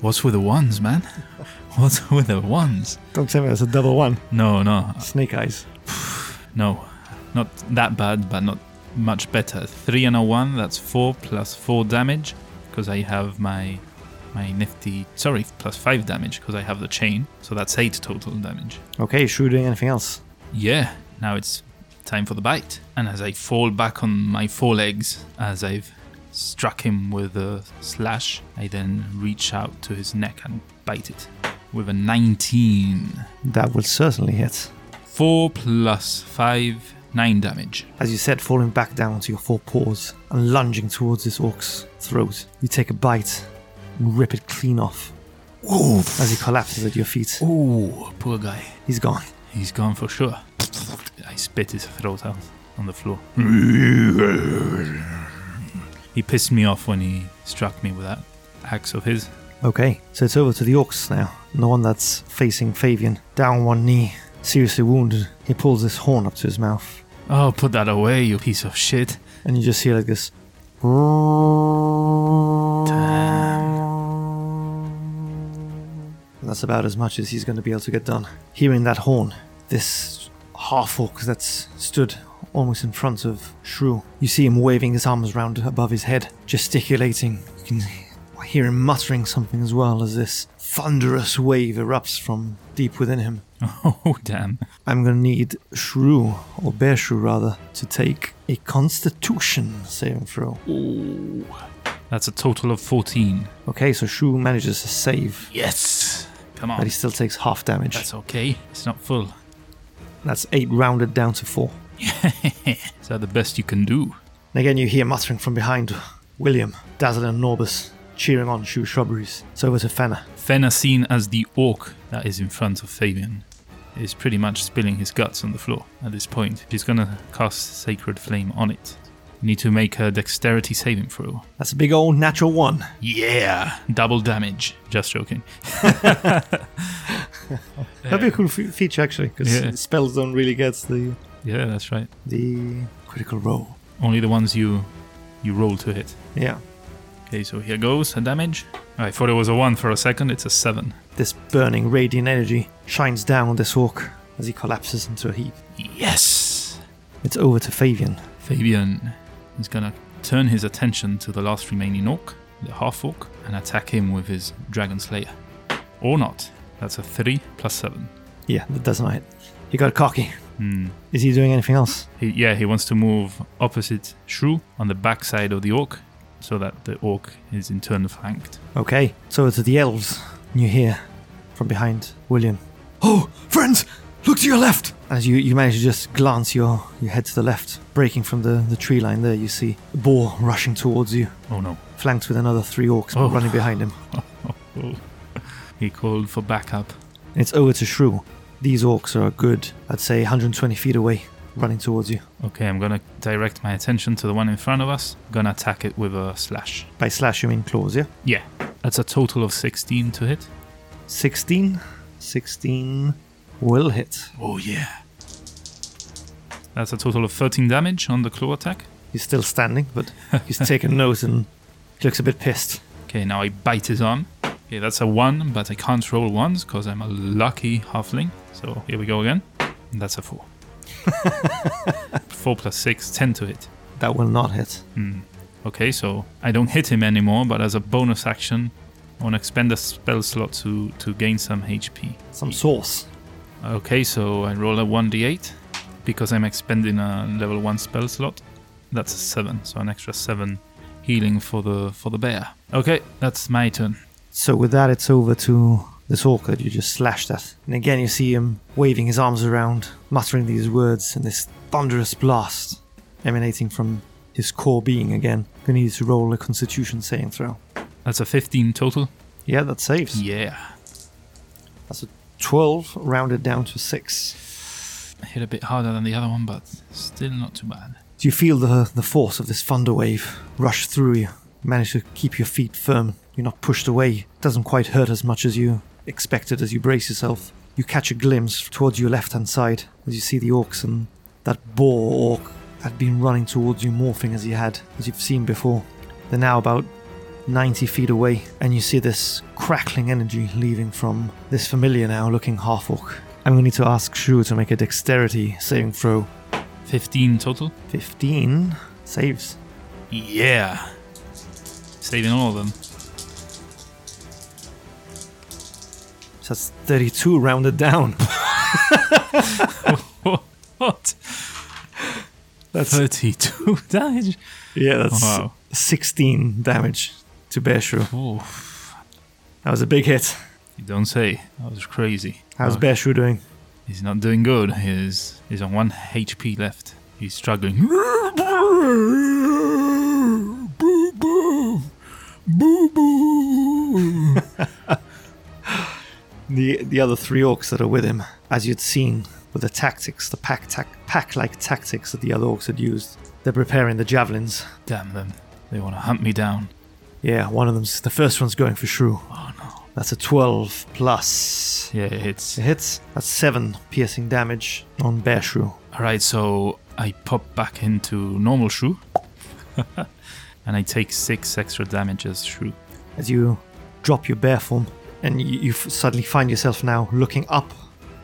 What's with the ones, man? What's with the ones? Don't tell me that's a double one. No, no, Snake eyes. no. Not that bad, but not much better. 3 and a 1, that's 4 plus 4 damage, because I have my my nifty. Sorry, plus 5 damage, because I have the chain. So that's 8 total damage. Okay, Shrew doing anything else? Yeah, now it's time for the bite. And as I fall back on my forelegs, as I've struck him with a slash, I then reach out to his neck and bite it with a 19. That will certainly hit. 4 plus 5, 9 damage. As you said, falling back down to your four paws and lunging towards this orc's throat, you take a bite and rip it clean off Ooh, as he collapses at your feet. ooh, poor guy. He's gone. He's gone for sure. I spit his throat out on the floor. He pissed me off when he struck me with that axe of his. Okay, so it's over to the orcs now. And the one that's facing Fabian, down one knee, seriously wounded. He pulls this horn up to his mouth, Oh, put that away, you piece of shit. and you just hear like this. And that's about as much as he's going to be able to get done. Hearing that horn, this half orc that's stood almost in front of Shrew, you see him waving his arms round above his head, gesticulating. You can hear him muttering something as well as this thunderous wave erupts from deep within him. Oh, damn. I'm gonna need Shrew, or Bear Shrew rather, to take a Constitution saving throw. Ooh. That's a total of 14. Okay, so Shrew manages to save, Yes. Come on. but he still takes half damage. That's okay. It's not full. That's eight rounded down to four. Is that the best you can do? And again, you hear muttering from behind William, Dazzle, and Norbus cheering on Shrew Shrubberies. So over to Fenna. Fenna, seen as the orc that is in front of Fabian, is pretty much spilling his guts on the floor at this point. He's gonna cast Sacred Flame on it. You need to make a dexterity saving throw. That's a big old natural one. Yeah! Double damage. Just joking. That'd be a cool fe- feature actually, because Yeah. spells don't really get the Yeah, that's right. the critical roll. Only the ones you you roll to hit. Yeah. Okay, so here goes a damage. I thought it was a one for a second. It's a seven. This burning radiant energy shines down on this orc as he collapses into a heap. Yes. It's over to Fabian. Fabian is gonna turn his attention to the last remaining orc, the half orc, and attack him with his dragon slayer. Or not. That's a three plus seven. Yeah, that does not hit. He got cocky. Hmm. Is he doing anything else? He, yeah, he wants to move opposite Shrew on the backside of the orc, so that the orc is in turn flanked. Okay, so it's the elves. And you hear from behind William. Oh, friends, look to your left! As you, you manage to just glance your, your head to the left, breaking from the, the tree line there, you see a boar rushing towards you, Oh no. flanked with another three orcs Oh. running behind him. Oh. He called for backup. It's over to Shrew. These orcs are a good, I'd say, 120 feet away, running towards you. Okay, I'm gonna direct my attention to the one in front of us. Gonna attack it with a slash. By slash, you mean claws, yeah? Yeah, that's a total of 16 to hit. 16. 16 will hit. Oh yeah. That's a total of 13 damage on the claw attack. He's still standing, but he's taken note and he looks a bit pissed. Okay, now I bite his arm. Okay, that's a 1, but I can't roll ones because I'm a lucky halfling. So here we go again. And that's a 4. 4 plus 6, 10 to hit. That will not hit. Hmm. Okay, so I don't hit him anymore, but as a bonus action, I want to expend a spell slot to, to gain some HP. Some source. Okay, so I roll a 1d8 because I'm expending a level 1 spell slot. That's a 7, so an extra 7 healing for the for the bear. Okay, that's my turn. So with that, it's over to this orc that you just slashed at. And again, you see him waving his arms around, muttering these words, and this thunderous blast emanating from his core being again. Gonna need to roll a constitution saving throw. That's a 15 total. Yeah, that saves. Yeah. That's a 12, rounded down to 6. Hit a bit harder than the other one, but still not too bad. Do you feel the, the force of this thunder wave rush through you? Manage to keep your feet firm. You're not pushed away. doesn't quite hurt as much as you expected as you brace yourself. You catch a glimpse towards your left hand side as you see the orcs and that boar orc had been running towards you, morphing as he had, as you've seen before. They're now about 90 feet away, and you see this crackling energy leaving from this familiar now looking half orc. I'm going to need to ask Shrew to make a dexterity saving throw. 15 total. 15 saves. Yeah. Saving all of them. So that's 32 rounded down. what? That's 32 damage? yeah, that's Wow. 16 damage to. Oh, That was a big hit. you don't say. That was crazy. How's Oh, doing? He's not doing good. He's, he's on 1 HP left. He's struggling. Boo boo. Boo boo. The the other three orcs that are with him, as you'd seen with the tactics, the pack tac- pack-like tactics that the other orcs had used, they're preparing the javelins. Damn them. They want to hunt me down. Yeah, one of them's the first one's going for Shrew. Oh no. That's a 12 plus. Yeah, it hits. It hits. That's seven piercing damage on Bearshrew. Alright, so I pop back into normal shrew. and I take 6 extra damage as shrew. as you drop your bear form and you, you suddenly find yourself now looking up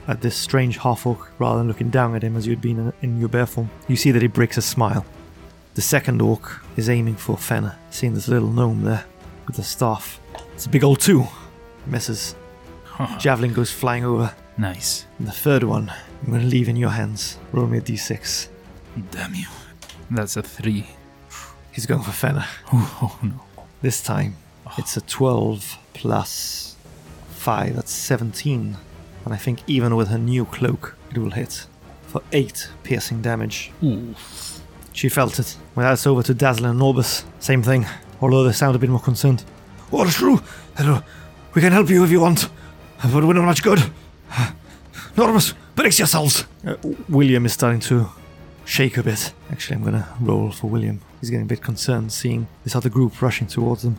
at this strange half orc rather than looking down at him as you'd been in, in your bear form. You see that he breaks a smile. The second orc is aiming for Fenna, seeing this little gnome there with the staff. It's a big old two. Misses. Javelin goes flying over. nice. And the third one, I'm going to leave in your hands. Roll me a d6. Damn you. That's a three. He's going for Fenna. Oh, oh no. This time, it's a 12 plus 5. That's 17. And I think even with her new cloak, it will hit for 8 piercing damage. Ooh. She felt it. Well, that's over to Dazzlin and Norbus. Same thing, although they sound a bit more concerned. Oh, true. Hello. We can help you if you want, but we're not much good. Norbus, brace yourselves. Uh, William is starting to shake a bit. Actually, I'm gonna roll for William. He's getting a bit concerned seeing this other group rushing towards them.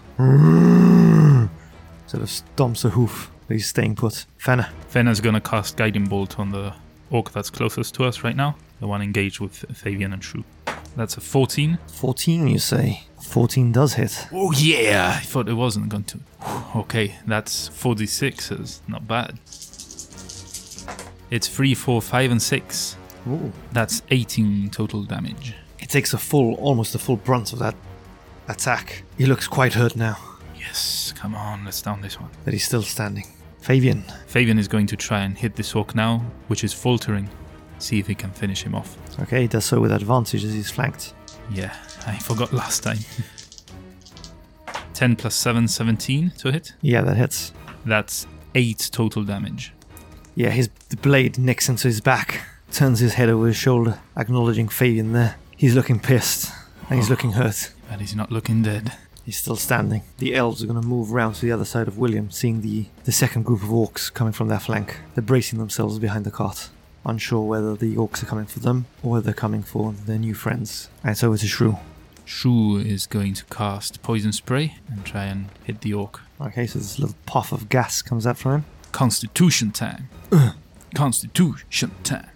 Sort of stomps a hoof, but he's staying put. Fenna. Fenna's gonna cast Guiding Bolt on the orc that's closest to us right now. The one engaged with Fabian and Shrew. That's a 14. 14, you say? 14 does hit. Oh yeah! I thought it wasn't going to. Okay, that's 46. Is not bad. It's 3, 4, 5, and 6. Ooh. That's 18 total damage. He takes a full, almost a full brunt of that attack. He looks quite hurt now, Yes, come on, let's down this one. but he's still standing. Fabian, Fabian is going to try and hit this orc now, which is faltering. See if he can finish him off. okay, he does so with advantage as he's flanked. Yeah, I forgot last time. 10 plus 7, 17 to hit. Yeah, that hits. That's 8 total damage. Yeah, his the blade nicks into his back, turns his head over his shoulder, acknowledging Fabian there. He's looking pissed, and he's oh. looking hurt. But he's not looking dead. He's still standing. The elves are going to move round to the other side of William, seeing the, the second group of orcs coming from their flank. They're bracing themselves behind the cart, unsure whether the orcs are coming for them or whether they're coming for their new friends. And it's over to Shrew. Shu is going to cast Poison Spray and try and hit the orc. Okay, so this little puff of gas comes out from him. Constitution time. Constitution time.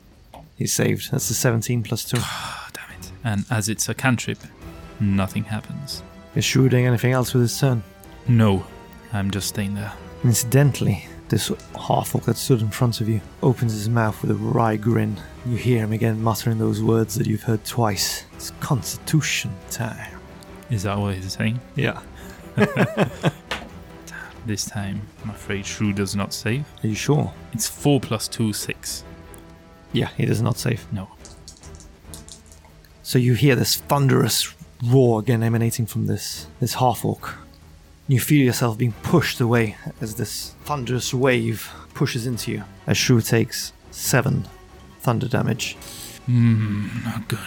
He's saved. That's the 17 plus 2. Ah, damn it. And as it's a cantrip, nothing happens. Is Shrew doing anything else with his turn? No, I'm just staying there. Incidentally, this half orc that stood in front of you opens his mouth with a wry grin. You hear him again muttering those words that you've heard twice. It's constitution time. Is that what he's saying? Yeah. This time, I'm afraid Shrew does not save. Are you sure? It's 4 plus 2, 6. Yeah, he does not save. No. So you hear this thunderous roar again emanating from this this half orc. You feel yourself being pushed away as this thunderous wave pushes into you. As Shrew takes seven thunder damage. Mmm, not good.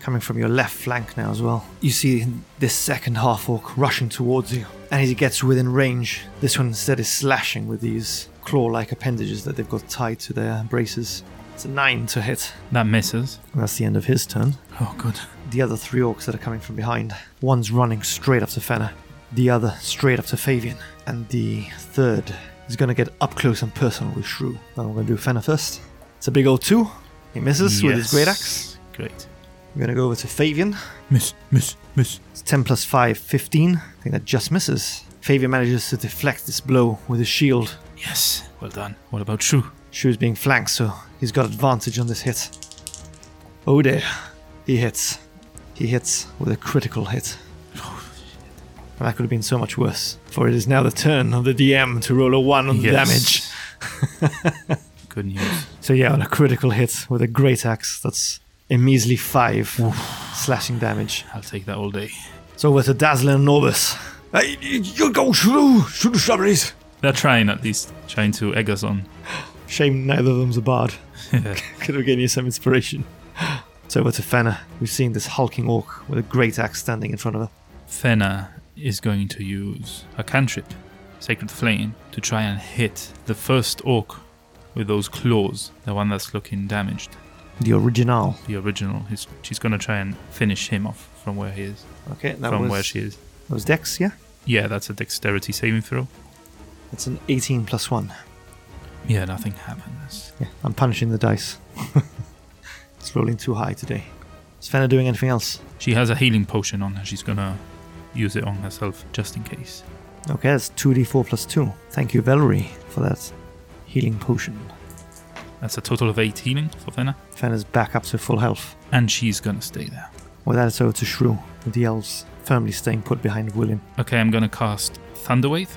coming from your left flank now as well. You see this second half orc rushing towards you, and as he gets within range, this one instead is slashing with these claw like appendages that they've got tied to their braces. It's a 9 to hit. That misses. And that's the end of his turn. Oh, good. The other three orcs that are coming from behind one's running straight up to Fenna, the other straight up to Fabian, and the third is going to get up close and personal with Shrew. Now I'm going to do Fenna first. It's a big old 2. He misses with his great axe. Great. We're going to go over to Fabian. Miss, miss, miss. It's 10 plus 5, 15. I think that just misses. Fabian manages to deflect this blow with his shield. Yes, well done. What about Shrew? Shrew's being flanked, so he's got advantage on this hit. Oh dear. He hits. He hits with a critical hit. And that could have been so much worse, for it is now the turn of the DM to roll a 1 on the damage. Good news. So yeah, on a critical hit with a great axe, that's a measly 5 slashing damage. I'll take that all day. So to Dazzlin and Norbus. Hey, you go through, through the shrubberies. They're trying at least, trying to egg us on. Shame neither of them's a bard. Could have given you some inspiration. So over to Fenna. We've seen this hulking orc with a great axe standing in front of her. Fenna is going to use a cantrip, Sacred Flame, to try and hit the first orc with those claws, the one that's looking damaged. The original. The original. He's, she's going to try and finish him off from where he is, Okay, that from was, where she is. that was Dex, yeah? Yeah, that's a dexterity saving throw. That's an 18 plus 1. Yeah, nothing happens. Yeah, I'm punishing the dice. it's rolling too high today. Is Fenna doing anything else? She has a healing potion on her. She's going to use it on herself just in case. Okay, that's 2d4 plus 2. Thank you, Valerie, for that healing potion. That's a total of 8 healing for Fenna. Fenna's back up to full health. And she's going to stay there. With that, it's over to Shrew, with the elves firmly staying put behind William. Okay, I'm gonna cast Thunderwave.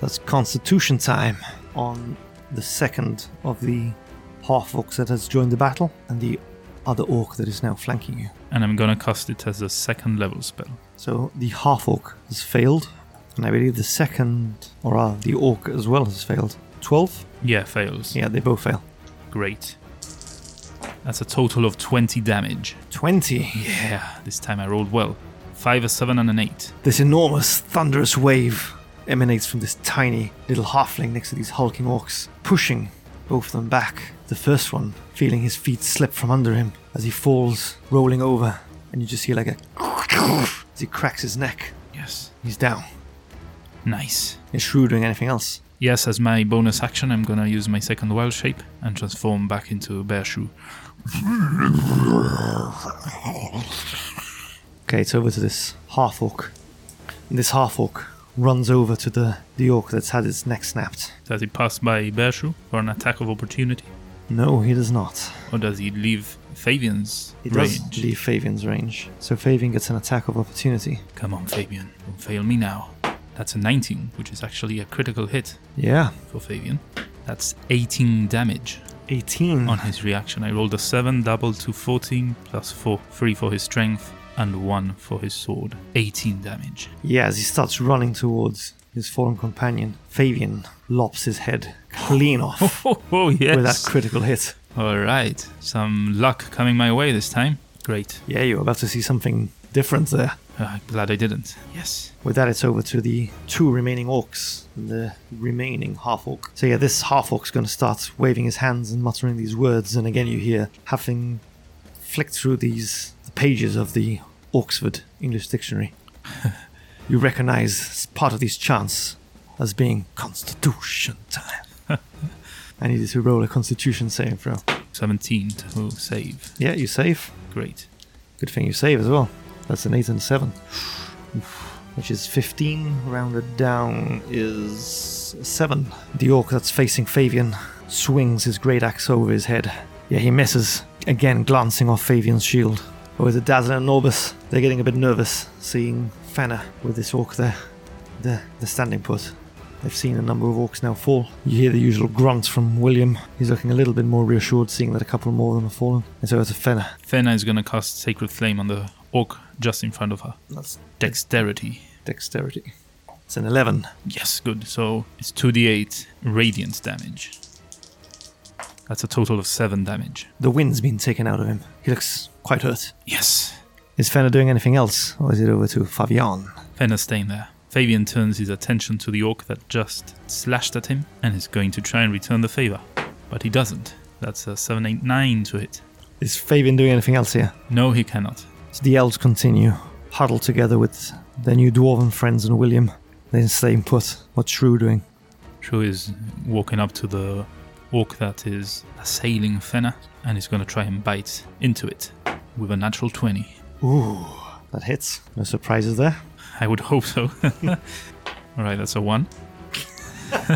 That's Constitution time on the second of the half orcs that has joined the battle and the other orc that is now flanking you. And I'm gonna cast it as a second level spell. So the half orc has failed, and I believe the second, or uh, the orc as well, has failed. 12? Yeah, fails. Yeah, they both fail. Great. That's a total of 20 damage. 20. Yeah, this time I rolled well. 5, a 7, and an 8. This enormous, thunderous wave emanates from this tiny little halfling next to these hulking orcs, pushing both of them back. The first one feeling his feet slip from under him as he falls, rolling over, and you just hear like a as he cracks his neck. Yes. He's down. Nice. Is Shrew doing anything else? Yes, as my bonus action, I'm gonna use my second wild shape and transform back into a bear shrew. Okay, it's over to this half orc. This half orc runs over to the, the orc that's had its neck snapped. Does he pass by bear shrew for an attack of opportunity? No, he does not. Or does he leave Fabian's He range? does leave Fabian's range. So Fabian gets an attack of opportunity. Come on, Fabian. Don't fail me now. That's a 19, which is actually a critical hit Yeah, for Fabian. That's 18 damage 18. on his reaction. I rolled a 7, doubled to 14, plus 4, 3 for his strength, and 1 for his sword. 18 damage. Yeah, as he starts running towards his fallen companion, Fabian lops his head clean off Oh, oh yes. with that critical hit. All right. Some luck coming my way this time. Great. Yeah, you're about to see something different there. Uh, glad I didn't. Yes. With that, it's over to the two remaining orcs, and the remaining half orc. So yeah, this half orc's going to start waving his hands and muttering these words, and again you hear having flicked through these the pages of the Oxford English Dictionary. you recognize part of these chants as being Constitution time. I needed to roll a Constitution saving throw. 17 to save. Yeah, you save. Great. Good thing you save as well. That's an 8 and a 7. Which is 15. Rounded down is 7. The orc that's facing Fabian swings his great axe over his head. Yeah, he misses, again glancing off Fabian's shield. Over to Dazzlin and Norbus, they're getting a bit nervous seeing Fenna with this orc there. The, the standing put. They've seen a number of orcs now fall. You hear the usual grunts from William. He's looking a little bit more reassured seeing that a couple more of them have fallen. And so it's a Fenna. Fenna is gonna cast Sacred Flame on the orc just in front of her. That's Dexterity. dexterity. It's an 11. Yes, good. So it's 2d8 radiant damage. That's a total of 7 damage. The wind's been taken out of him. He looks quite hurt. Yes. Is Fenna doing anything else, or is it over to Fabian? Fenna's staying there. Fabian turns his attention to the orc that just slashed at him and is going to try and return the favor. But he doesn't. That's a 789 to hit. Is Fabian doing anything else here? No, he cannot. So the elves continue, huddled together with their new dwarven friends and William. Then staying put. What's Shrew doing? Shrew is walking up to the orc that is assailing Fenna and is going to try and bite into it with a natural 20. Ooh, that hits. No surprises there. I would hope so. Alright, that's a 1.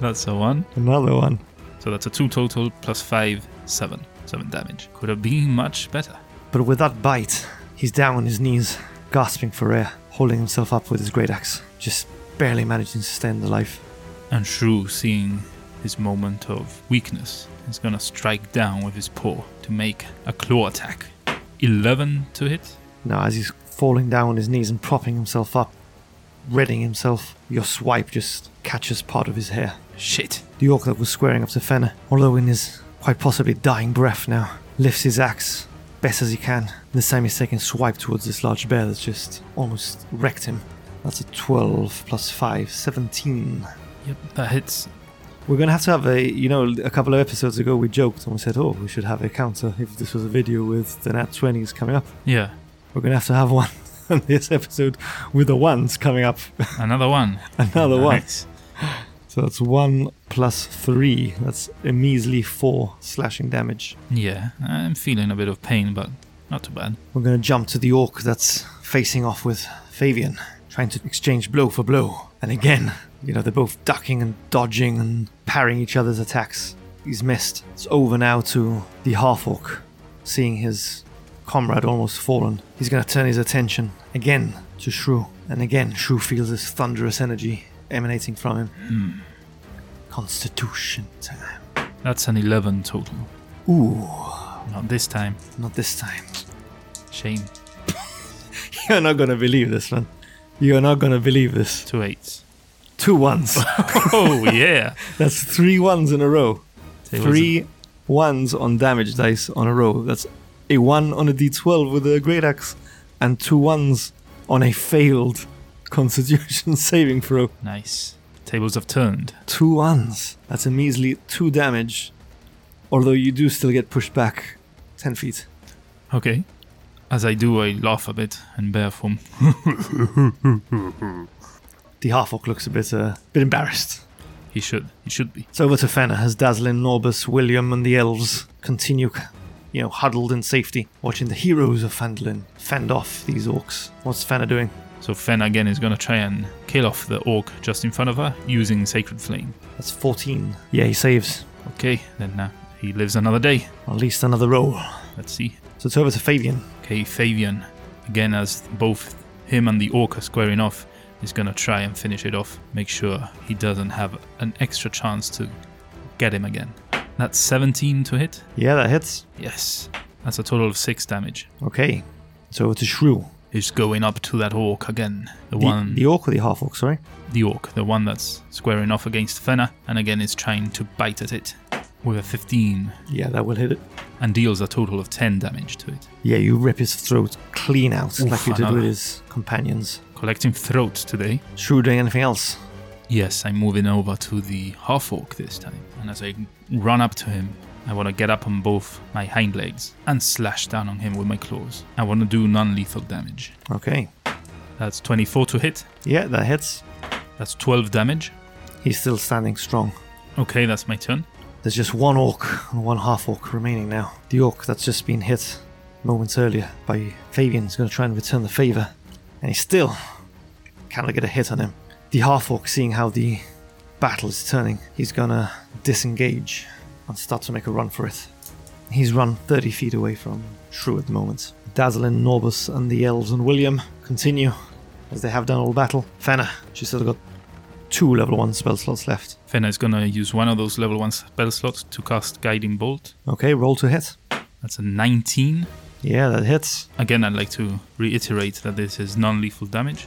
that's a 1. Another one. So that's a 2 total plus 5, 7. 7 damage. Could have been much better. But with that bite, he's down on his knees, gasping for air, holding himself up with his great axe, just barely managing to stay alive. And Shrew, seeing his moment of weakness, is gonna strike down with his paw to make a claw attack. 11 to hit. Now, as he's falling down on his knees and propping himself up, readying himself, your swipe just catches part of his hair. Shit. The orc that was squaring up to Fenna, although in his quite possibly dying breath now, lifts his axe best as he can. This time he's taking a swipe towards this large bear that's just almost wrecked him. That's a 12 plus 5, 17. Yep, that hits. We're gonna have to have a, you know, a couple of episodes ago we joked and we said, oh, we should have a counter if this was a video with the nat 20s coming up. Yeah, We're gonna have to have one on this episode with the ones coming up. another one. Another one. So that's one plus three. That's a measly four slashing damage. Yeah, I'm feeling a bit of pain, but not too bad. We're gonna jump to the orc that's facing off with Fabian, trying to exchange blow for blow. And again, you know, they're both ducking and dodging and parrying each other's attacks. He's missed. It's over now to the half orc, seeing his comrade almost fallen, he's going to turn his attention again to Shrew. And again, Shrew feels this thunderous energy emanating from him. Hmm. Constitution time. That's an 11 total. Ooh, Not this time. not this time. Shame. You're not going to believe this, man. You're not going to believe this. Two eights. Two ones. oh, yeah. That's three ones in a row. It was- Three ones on damage dice on a row. That's a one on a d12 with a great axe, and two ones on a failed Constitution saving throw. Nice. Tables have turned. Two ones. That's a measly two damage. Although you do still get pushed back ten feet. Okay. As I do, I laugh a bit and bear form. The half orc looks a bit, uh, bit embarrassed. He should. He should be. It's over to Fenna as Dazzlin, Norbus, William, and the elves continue, you know, huddled in safety, watching the heroes of Phandalin fend off these orcs. What's Fenna doing? So Fen again is gonna try and kill off the orc just in front of her using Sacred Flame. That's 14. Yeah, he saves. Okay, then uh, he lives another day. At least another roll. Let's see. So it's over to Fabian. Okay, Fabian, again as both him and the orc are squaring off, is gonna try and finish it off. Make sure he doesn't have an extra chance to get him again. That's 17 to hit. Yeah, that hits. Yes. That's a total of 6 damage. Okay. So it's a Shrew. He's going up to that orc again. The, The, one the orc or the half orc, sorry? the orc, the one that's squaring off against Fenna, and again is trying to bite at it with a 15 Yeah, that will hit it. and deals a total of 10 damage to it. Yeah, you rip his throat clean out Oof, like you did another. with his companions. Collecting throats today. Shrew doing anything else? Yes, I'm moving over to the half orc this time, and as I run up to him, I want to get up on both my hind legs and slash down on him with my claws. I want to do non lethal damage. Okay. That's 24 to hit, Yeah, that hits. that's 12 damage. He's still standing strong. Okay, that's my turn. There's just one orc and one half orc remaining now. The orc that's just been hit moments earlier by Fabian is going to try and return the favour, and he still cannot get a hit on him. The half orc, seeing how the battle is turning, he's to disengage and start to make a run for it. He's run 30 feet away from Shrew at the moment. Dazzlin, Norbus, and the elves and William continue as they have done all battle. Fenna, she's still got two level 1 spell slots left. Fenna is gonna use one of those level 1 spell slots to cast Guiding Bolt. Okay, roll to hit. That's a 19. Yeah, that hits. Again, I'd like to reiterate that this is non lethal damage.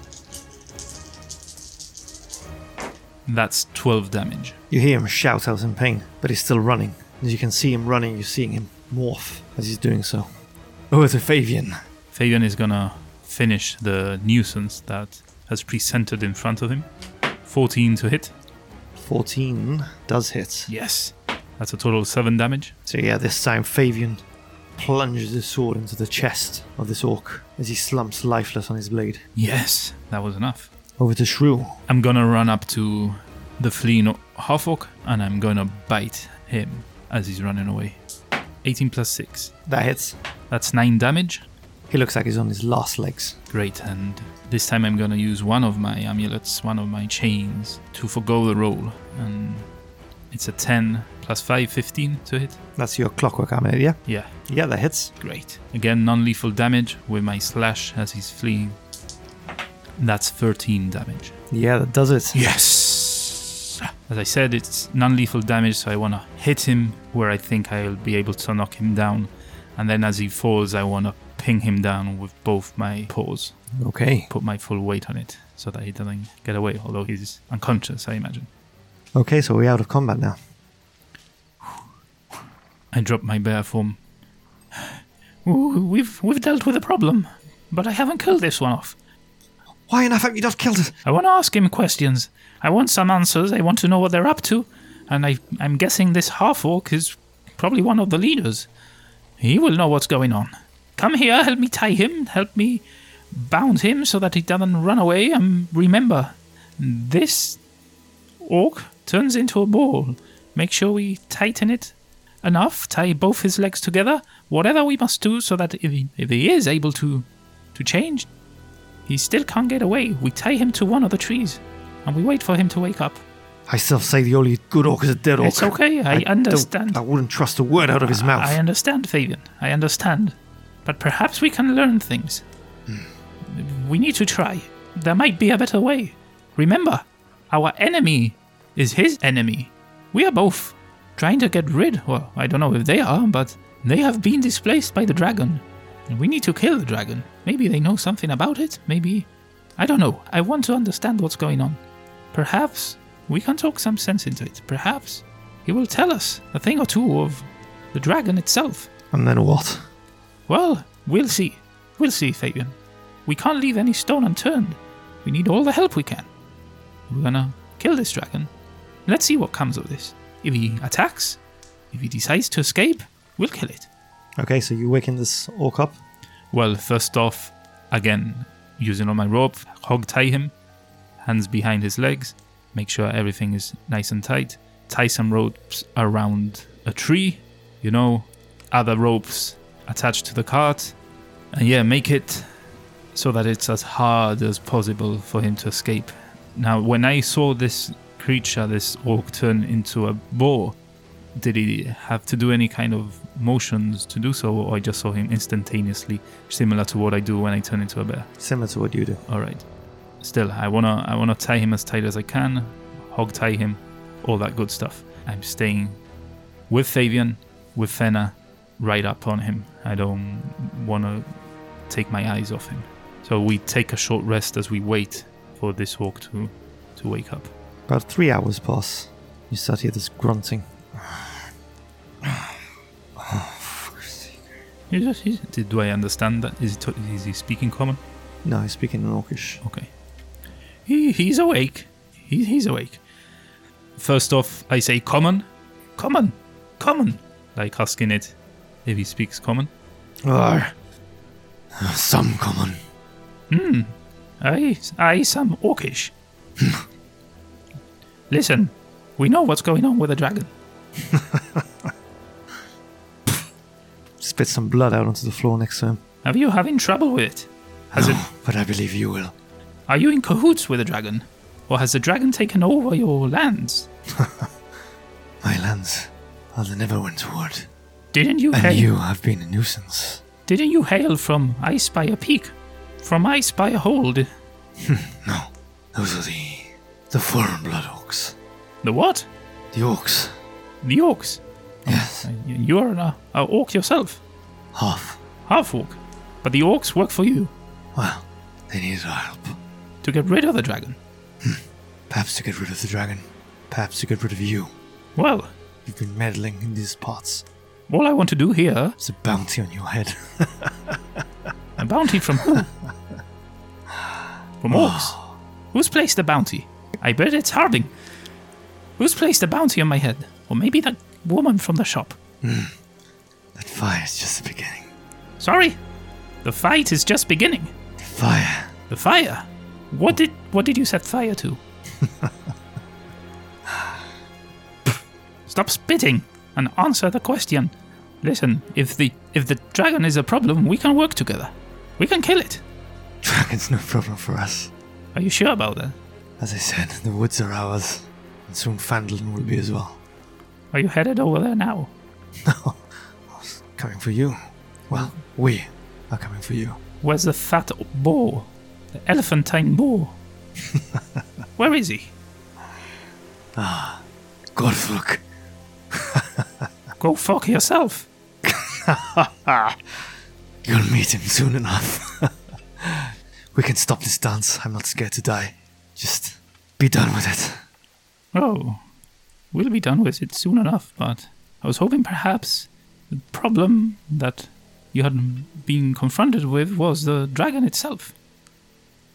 That's 12 damage. You hear him shout out in pain, but he's still running. As you can see him running, you're seeing him morph as he's doing so. Over to Fabian. Fabian is gonna finish the nuisance that has presented in front of him. 14 to hit. 14 does hit. Yes. That's a total of 7 damage. So yeah, this time Fabian plunges his sword into the chest of this orc as he slumps lifeless on his blade. Yes, that was enough. Over to Shrew. I'm gonna run up to the fleeing half orc and I'm gonna bite him as he's running away. 18 plus 6. That hits. That's 9 damage. He looks like he's on his last legs. Great, and this time I'm gonna use one of my amulets, one of my chains, to forgo the roll. And it's a 10 plus 5, 15 to hit. That's your clockwork amulet, yeah? Yeah, Yeah, that hits. great. Again, non lethal damage with my slash as he's fleeing. That's 13 damage. Yeah, that does it. Yes! As I said, it's non lethal damage, so I wanna hit him where I think I'll be able to knock him down. And then as he falls, I wanna ping him down with both my paws. Okay. put my full weight on it so that he doesn't get away, although he's unconscious, I imagine. Okay, so we're out of combat now. I drop my bear form. We've we've dealt with a problem, but I haven't killed this one off. Why enough have you not killed it? I want to ask him questions. I want some answers. I want to know what they're up to, and I I'm guessing this half orc is probably one of the leaders. He will know what's going on. Come here, help me tie him, help me bound him so that he doesn't run away. And remember, this orc turns into a ball. Make sure we tighten it enough, tie both his legs together, whatever we must do so that if he, if he is able to to change, he still can't get away. We tie him to one of the trees and we wait for him to wake up. I still say the only good orc is a dead orc. It's okay, I, don't- understand. I wouldn't trust a word out of his mouth. I understand, Fabian. I understand. but perhaps we can learn things. Hmm. We need to try. There might be a better way. Remember, our enemy is his enemy. We are both trying to get rid, well, I don't know if they are, but they have been displaced by the dragon. We need to kill the dragon. Maybe they know something about it. Maybe. I don't know. I want to understand what's going on. Perhaps we can talk some sense into it. Perhaps he will tell us a thing or two of the dragon itself. And then what? Well, we'll see. We'll see, Fabian. We can't leave any stone unturned. We need all the help we can. We're gonna kill this dragon. Let's see what comes of this. If he attacks, if he decides to escape, we'll kill it. Okay, so you waking this orc up? Well, first off, again, using all my rope, hog tie him, hands behind his legs, make sure everything is nice and tight. Tie some ropes around a tree, you know, other ropes attached to the cart. And yeah, make it so that it's as hard as possible for him to escape. Now, when I saw this creature, this orc, turn into a boar, did he have to do any kind of motions to do so, or I just saw him instantaneously, similar to what I do when I turn into a bear? Similar to what you do. All right. Still, I wanna I wanna tie him as tight as I can, hog tie him, all that good stuff. I'm staying with Fabian, with Fenna, right up on him. I don't wanna take my eyes off him. So we take a short rest as we wait for this orc to to wake up. About three hours pass. You start to hear this grunting. Is it- is it- do I understand that? Is, it, is he speaking common? No, he's speaking in Orcish. Okay. He, he's awake. He, he's awake. First off, I say common. Common. Common. Like asking it if he speaks common. Arr. Some common. Hmm. I, I some orcish. Listen, we know what's going on with the dragon. Spit some blood out onto the floor next to him. Are you having trouble with it? Has it? No, but I believe you will. Are you in cahoots with the dragon, or has the dragon taken over your lands? My lands are the Neverwinter Didn't you And hail? you have been a nuisance. Didn't you hail from Icespire Peak? From Icespire Hold? No, those are the the foreign blood orcs. The what? The orcs. The orcs. Yes, Uh, y- You're an uh, orc yourself, half. half orc. But the orcs work for you Well, they needed our help. to get rid of the dragon. Perhaps to get rid of the dragon. Perhaps to get rid of you. Well, You've been meddling in these parts. all I want to do here, There's a bounty on your head. a bounty from who? From orcs. Who's placed the bounty? I bet it's Harding. Who's placed a bounty on my head? Or maybe that woman from the shop. Hmm. that fire is just the beginning. Sorry, the fight is just beginning. Fire. The fire. What did what did you set fire to? Stop spitting and answer the question. Listen, if the if the dragon is a problem, we can work together. We can kill it. Dragon's no problem for us. Are you sure about that? As I said, the woods are ours. And soon Phandalin will be as well. Are you headed over there now? No, I was coming for you. Well, we are coming for you. Where's the fat boar? The elephantine boar? Where is he? Ah, Godfruk. Go fuck yourself. You'll meet him soon enough. we can stop this dance. I'm not scared to die. Just be done with it. Oh, we'll be done with it soon enough, but I was hoping perhaps the problem that you had been confronted with was the dragon itself.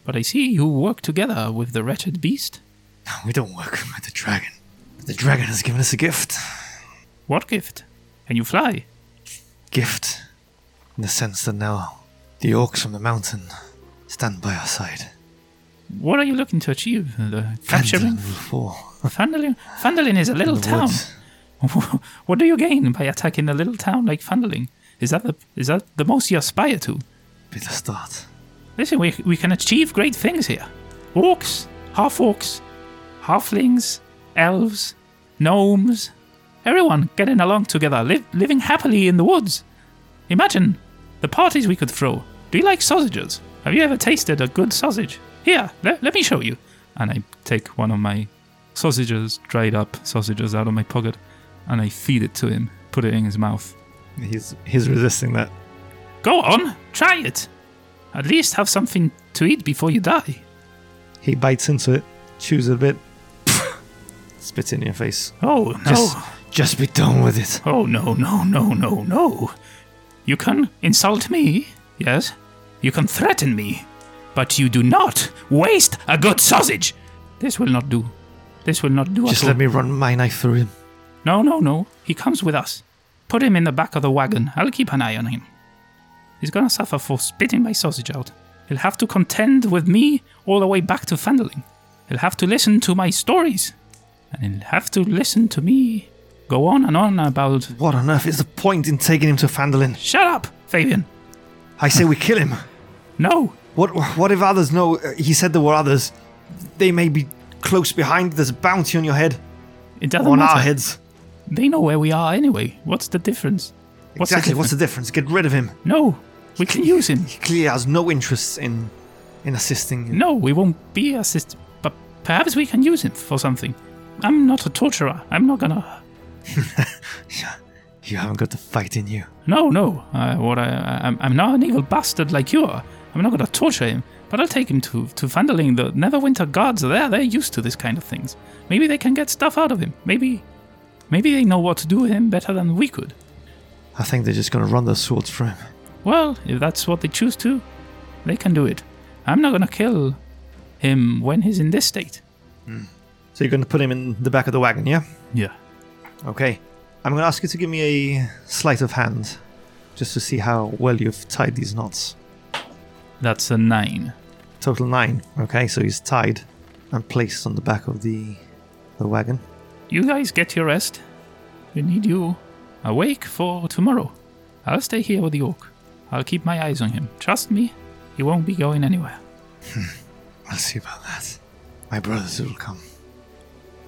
But I see you work together with the wretched beast. No, we don't work with the dragon. The dragon has given us a gift. What gift? Can you fly? Gift. In the sense that now the orcs from the mountain stand by our side. What are you looking to achieve? The capturing? Phandalin. Phandalin? Is a little town. what do you gain by attacking a little town like Phandalin? Is that the is that the most you aspire to? Be the start. Listen, we, we can achieve great things here. Orcs, half orcs, halflings, elves, gnomes, everyone getting along together, li- living happily in the woods. Imagine The parties we could throw. Do you like sausages? Have you ever tasted a good sausage? Here, let, let me show you. And I take one of my sausages, dried up sausages, out of my pocket, and I feed it to him, put it in his mouth. He's he's resisting that. Go on, try it. At least have something to eat before you die. He bites into it, chews it a bit, spits in your face. Oh, no. Just, just be done with it. Oh, no, no, no, no, no. You can insult me, yes? You can threaten me, but you do not waste a good sausage. This will not do. This will not do Just let all. me run my knife through him. No, no, no. He comes with us. Put him in the back of the wagon. I'll keep an eye on him. He's gonna suffer for spitting my sausage out. He'll have to contend with me all the way back to Phandalin. He'll have to listen to my stories. And he'll have to listen to me go on and on about. What on earth is the point in taking him to Phandalin? Shut up, Fabian! I say we kill him. No! What what if others know? uh, He said there were others. They may be close behind. There's a bounty on your head, It doesn't on matter. our heads. They know where we are anyway. What's the difference? What's the exactly. What's the difference? difference? Get rid of him. No! We can use him. He clearly has no interest in in assisting. No, we won't be assist. But perhaps we can use him for something. I'm not a torturer. I'm not gonna. You haven't got the fight in you. No, no. Uh, what I, I, I'm, I'm not an evil bastard like you are. I'm not gonna torture him. But I'll take him to to Phandalin. The Neverwinter guards are there. They're used to this kind of things. Maybe they can get stuff out of him. Maybe, maybe they know what to do with him better than we could. I think they're just gonna run their swords through him. Well, if that's what they choose to, they can do it. I'm not gonna kill him when he's in this state. Hmm. So you're gonna put him in the back of the wagon, yeah? Yeah. Okay. I'm gonna ask you to give me a sleight of hand, just to see how well you've tied these knots. That's a nine. Total nine. Okay, so he's tied and placed on the back of the the wagon. You guys get your rest. We need you awake for tomorrow. I'll stay here with the orc. I'll keep my eyes on him. Trust me, he won't be going anywhere. Hmm. I'll see about that. My brothers will come.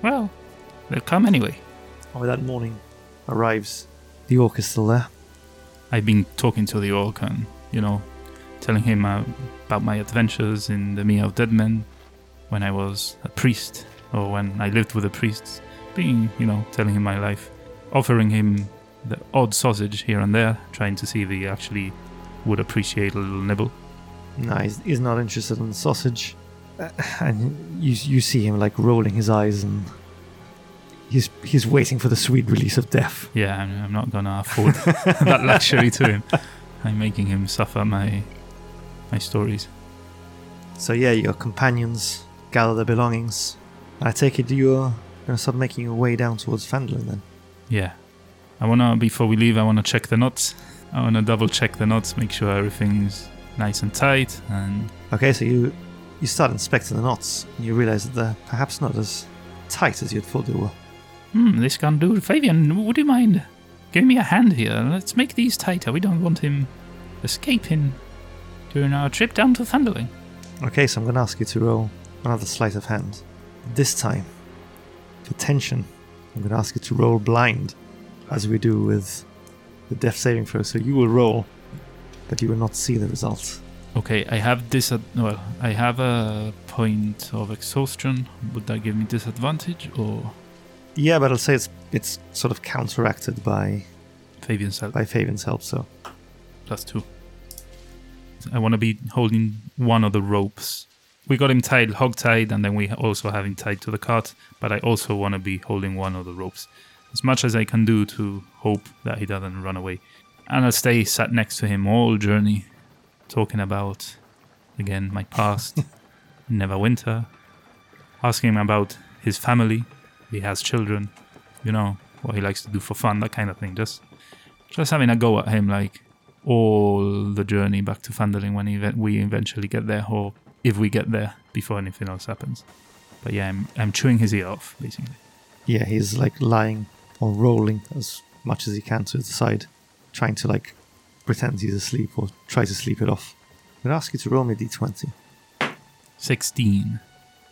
Well, they'll come anyway. Oh, that morning arrives. The orc is still there. I've been talking to the orc and, you know, telling him uh, about my adventures in the Mere of Dead Men when I was a priest or when I lived with the priests. Being, you know, telling him my life. Offering him the odd sausage here and there, trying to see if he actually would appreciate a little nibble. No, he's, he's not interested in sausage. Uh, and you you see him like rolling his eyes and he's he's waiting for the sweet release of death. Yeah, I'm, I'm not gonna afford that luxury to him. I'm making him suffer my my stories. So yeah, your companions gather their belongings. I take it you're gonna start making your way down towards Phandalin then. Yeah, I wanna before we leave, I wanna check the knots. I wanna double check the knots, make sure everything's nice and tight, and Okay, so you you start inspecting the knots and you realize that they're perhaps not as tight as you'd thought they were. hmm, this can do. Fabian, would you mind giving me a hand here? Let's make these tighter. We don't want him escaping during our trip down to Phandalin. Okay, so I'm gonna ask you to roll another sleight of hand. This time, for tension, I'm gonna ask you to roll blind, as we do with the death saving throw. So you will roll, but you will not see the result. Okay, I have this. Well, I have a point of exhaustion. Would that give me disadvantage or Yeah, but I'll say it's it's sort of counteracted by Fabian's help? by Fabian's help. So plus two. I want to be holding one of the ropes. We got him tied, hog tied, and then we also have him tied to the cart. But I also want to be holding one of the ropes, as much as I can do to hope that he doesn't run away. And I'll stay sat next to him all journey, talking about again my past, Neverwinter, asking him about his family. He has children, you know what he likes to do for fun, that kind of thing. Just, just having a go at him, like all the journey back to Phandalin when we eventually get there, or if we get there before anything else happens. But yeah, I'm, I'm chewing his ear off, basically. yeah, he's like lying or rolling as much as he can to the side, trying to like pretend he's asleep or try to sleep it off. I'm gonna ask you to roll me a d20. 16.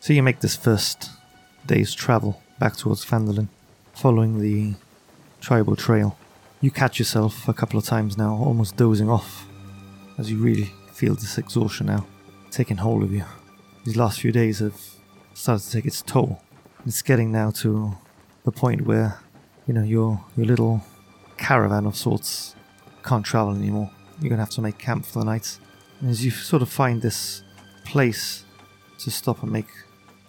So you make this first day's travel back towards Phandalin, following the Triboar Trail. You catch yourself a couple of times now, almost dozing off as you really feel this exhaustion now taking hold of you. These last few days have started to take its toll. It's getting now to the point where, you know, your your little caravan of sorts can't travel anymore. You're gonna have to make camp for the night. And as you sort of find this place to stop and make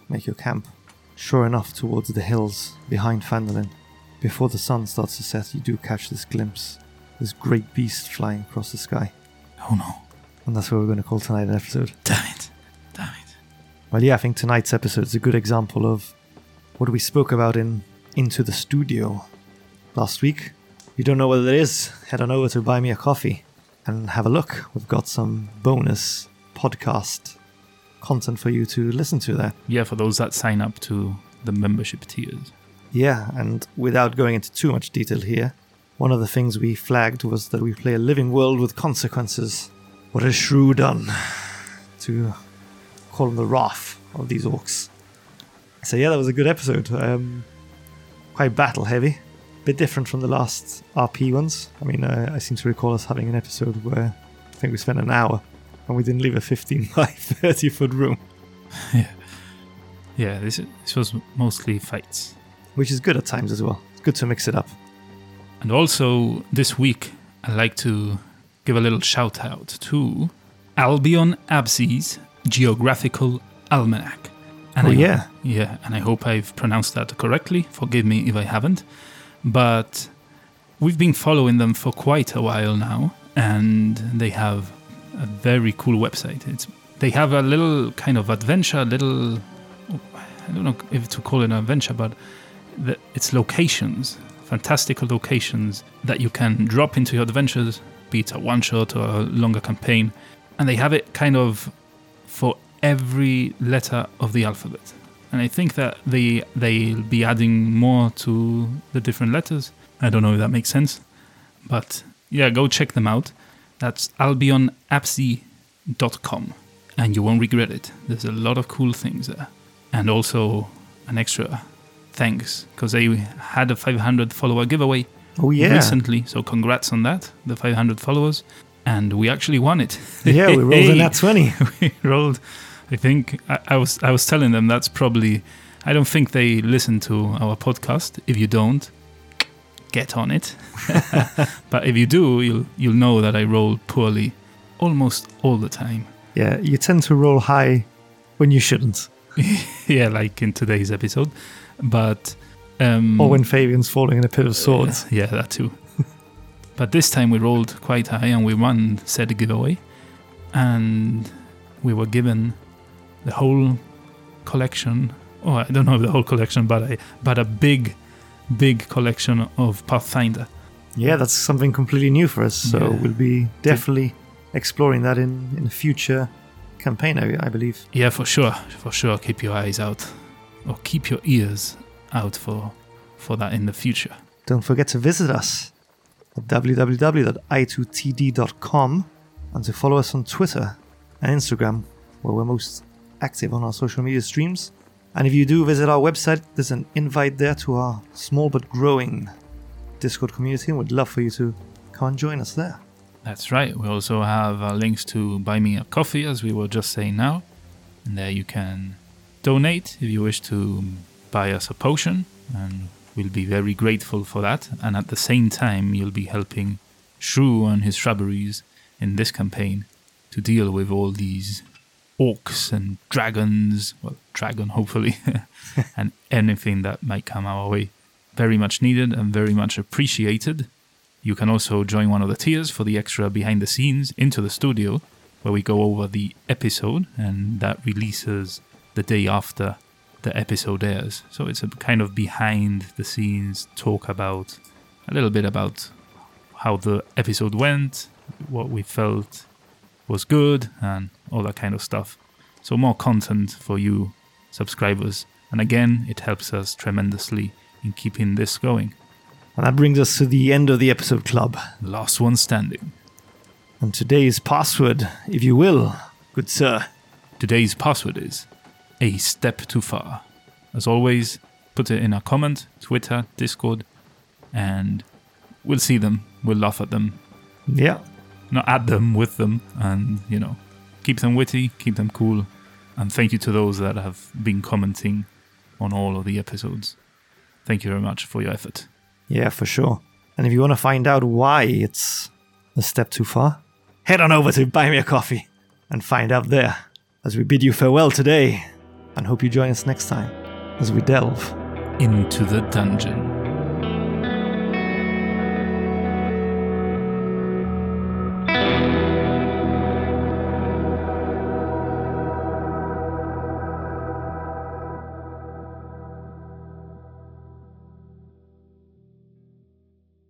make your camp, sure enough, towards the hills behind Phandalin, before the sun starts to set, you do catch this glimpse, this great beast flying across the sky. Oh no. And that's what we're going to call tonight an episode. Damn it. Damn it. Well, yeah, I think tonight's episode is a good example of what we spoke about in Into the Studio last week. If you don't know what it is, head on over to Buy Me a Coffee and have a look. We've got some bonus podcast content for you to listen to there. Yeah, for those that sign up to the membership tiers. Yeah, and without going into too much detail here, one of the things we flagged was that we play a living world with consequences. What has Shrew done to call him the wrath of these orcs? So yeah, that was a good episode. Um, quite battle heavy, a bit different from the last RP ones. I mean, uh, I seem to recall us having an episode where I think we spent an hour and we didn't leave a 15 by 30 foot room, yeah. Yeah, this, this was mostly fights. Which is good at times as well. It's good to mix it up. And also, this week, I'd like to give a little shout out to Albion Absi's Geographical Almanac. And Oh, I- yeah. Yeah, and I hope I've pronounced that correctly. Forgive me if I haven't. But we've been following them for quite a while now, and they have a very cool website. It's they have a little kind of adventure, little I don't know if to call it an adventure, but the, it's locations, fantastical locations that you can drop into your adventures, be it a one shot or a longer campaign, and they have it kind of for every letter of the alphabet. And I think that they they'll be adding more to the different letters. I don't know if that makes sense, but yeah, go check them out. That's albionapsy.com, and you won't regret it. There's a lot of cool things there, and also an extra thanks because they had a 500 follower giveaway Oh yeah, recently. So congrats on that, the 500 followers, and we actually won it. yeah, we rolled in that 20. we rolled. I think I, I was I was telling them that's probably. I don't think they listen to our podcast. If you don't, get on it. but if you do, you'll you'll know that I roll poorly almost all the time. Yeah, you tend to roll high when you shouldn't, yeah, like in today's episode. But um, or when Fabian's falling in a pit of swords. Yeah, that too. but this time we rolled quite high and we won said giveaway. And we were given the whole collection. Oh, I don't know if the whole collection, but a, but a big, big collection of Pathfinder. Yeah, that's something completely new for us. So Yeah. we'll be definitely exploring that in in a future campaign. I, I believe. Yeah, for sure, for sure. Keep your eyes out, or keep your ears out for for that in the future. Don't forget to visit us at www.i2td.com and to follow us on Twitter and Instagram, where we're most active on our social media streams. And if you do visit our website, there's an invite there to our small but growing Discord community, and we'd love for you to come and join us there. That's right. We also have uh, links to buy me a coffee, as we were just saying now. And there you can donate if you wish to buy us a potion, and we'll be very grateful for that. And at the same time, you'll be helping Shrew and his shrubberies in this campaign to deal with all these orcs and dragons. Well, dragon, hopefully, and anything that might come our way. Very much needed and very much appreciated. You can also join one of the tiers for the extra behind the scenes into the studio, where we go over the episode, and that releases the day after the episode airs. So it's a kind of behind the scenes talk about a little bit about how the episode went, what we felt was good, and all that kind of stuff. So more content for you subscribers. And again, it helps us tremendously in keeping this going. And that brings us to the end of the episode club. Last one standing. And today's password, if you will, good sir. Today's password is a step too far. As always, put it in a comment, Twitter, Discord, and we'll see them. We'll laugh at them. Yeah. not at them, with them, and you know, keep them witty, keep them cool, and thank you to those that have been commenting on all of the episodes. Thank you very much for your effort. Yeah, for sure. And if you want to find out why it's a step too far, head on over to Buy Me a Coffee and find out there. As we bid you farewell today, and hope you join us next time as we delve Into the dungeon.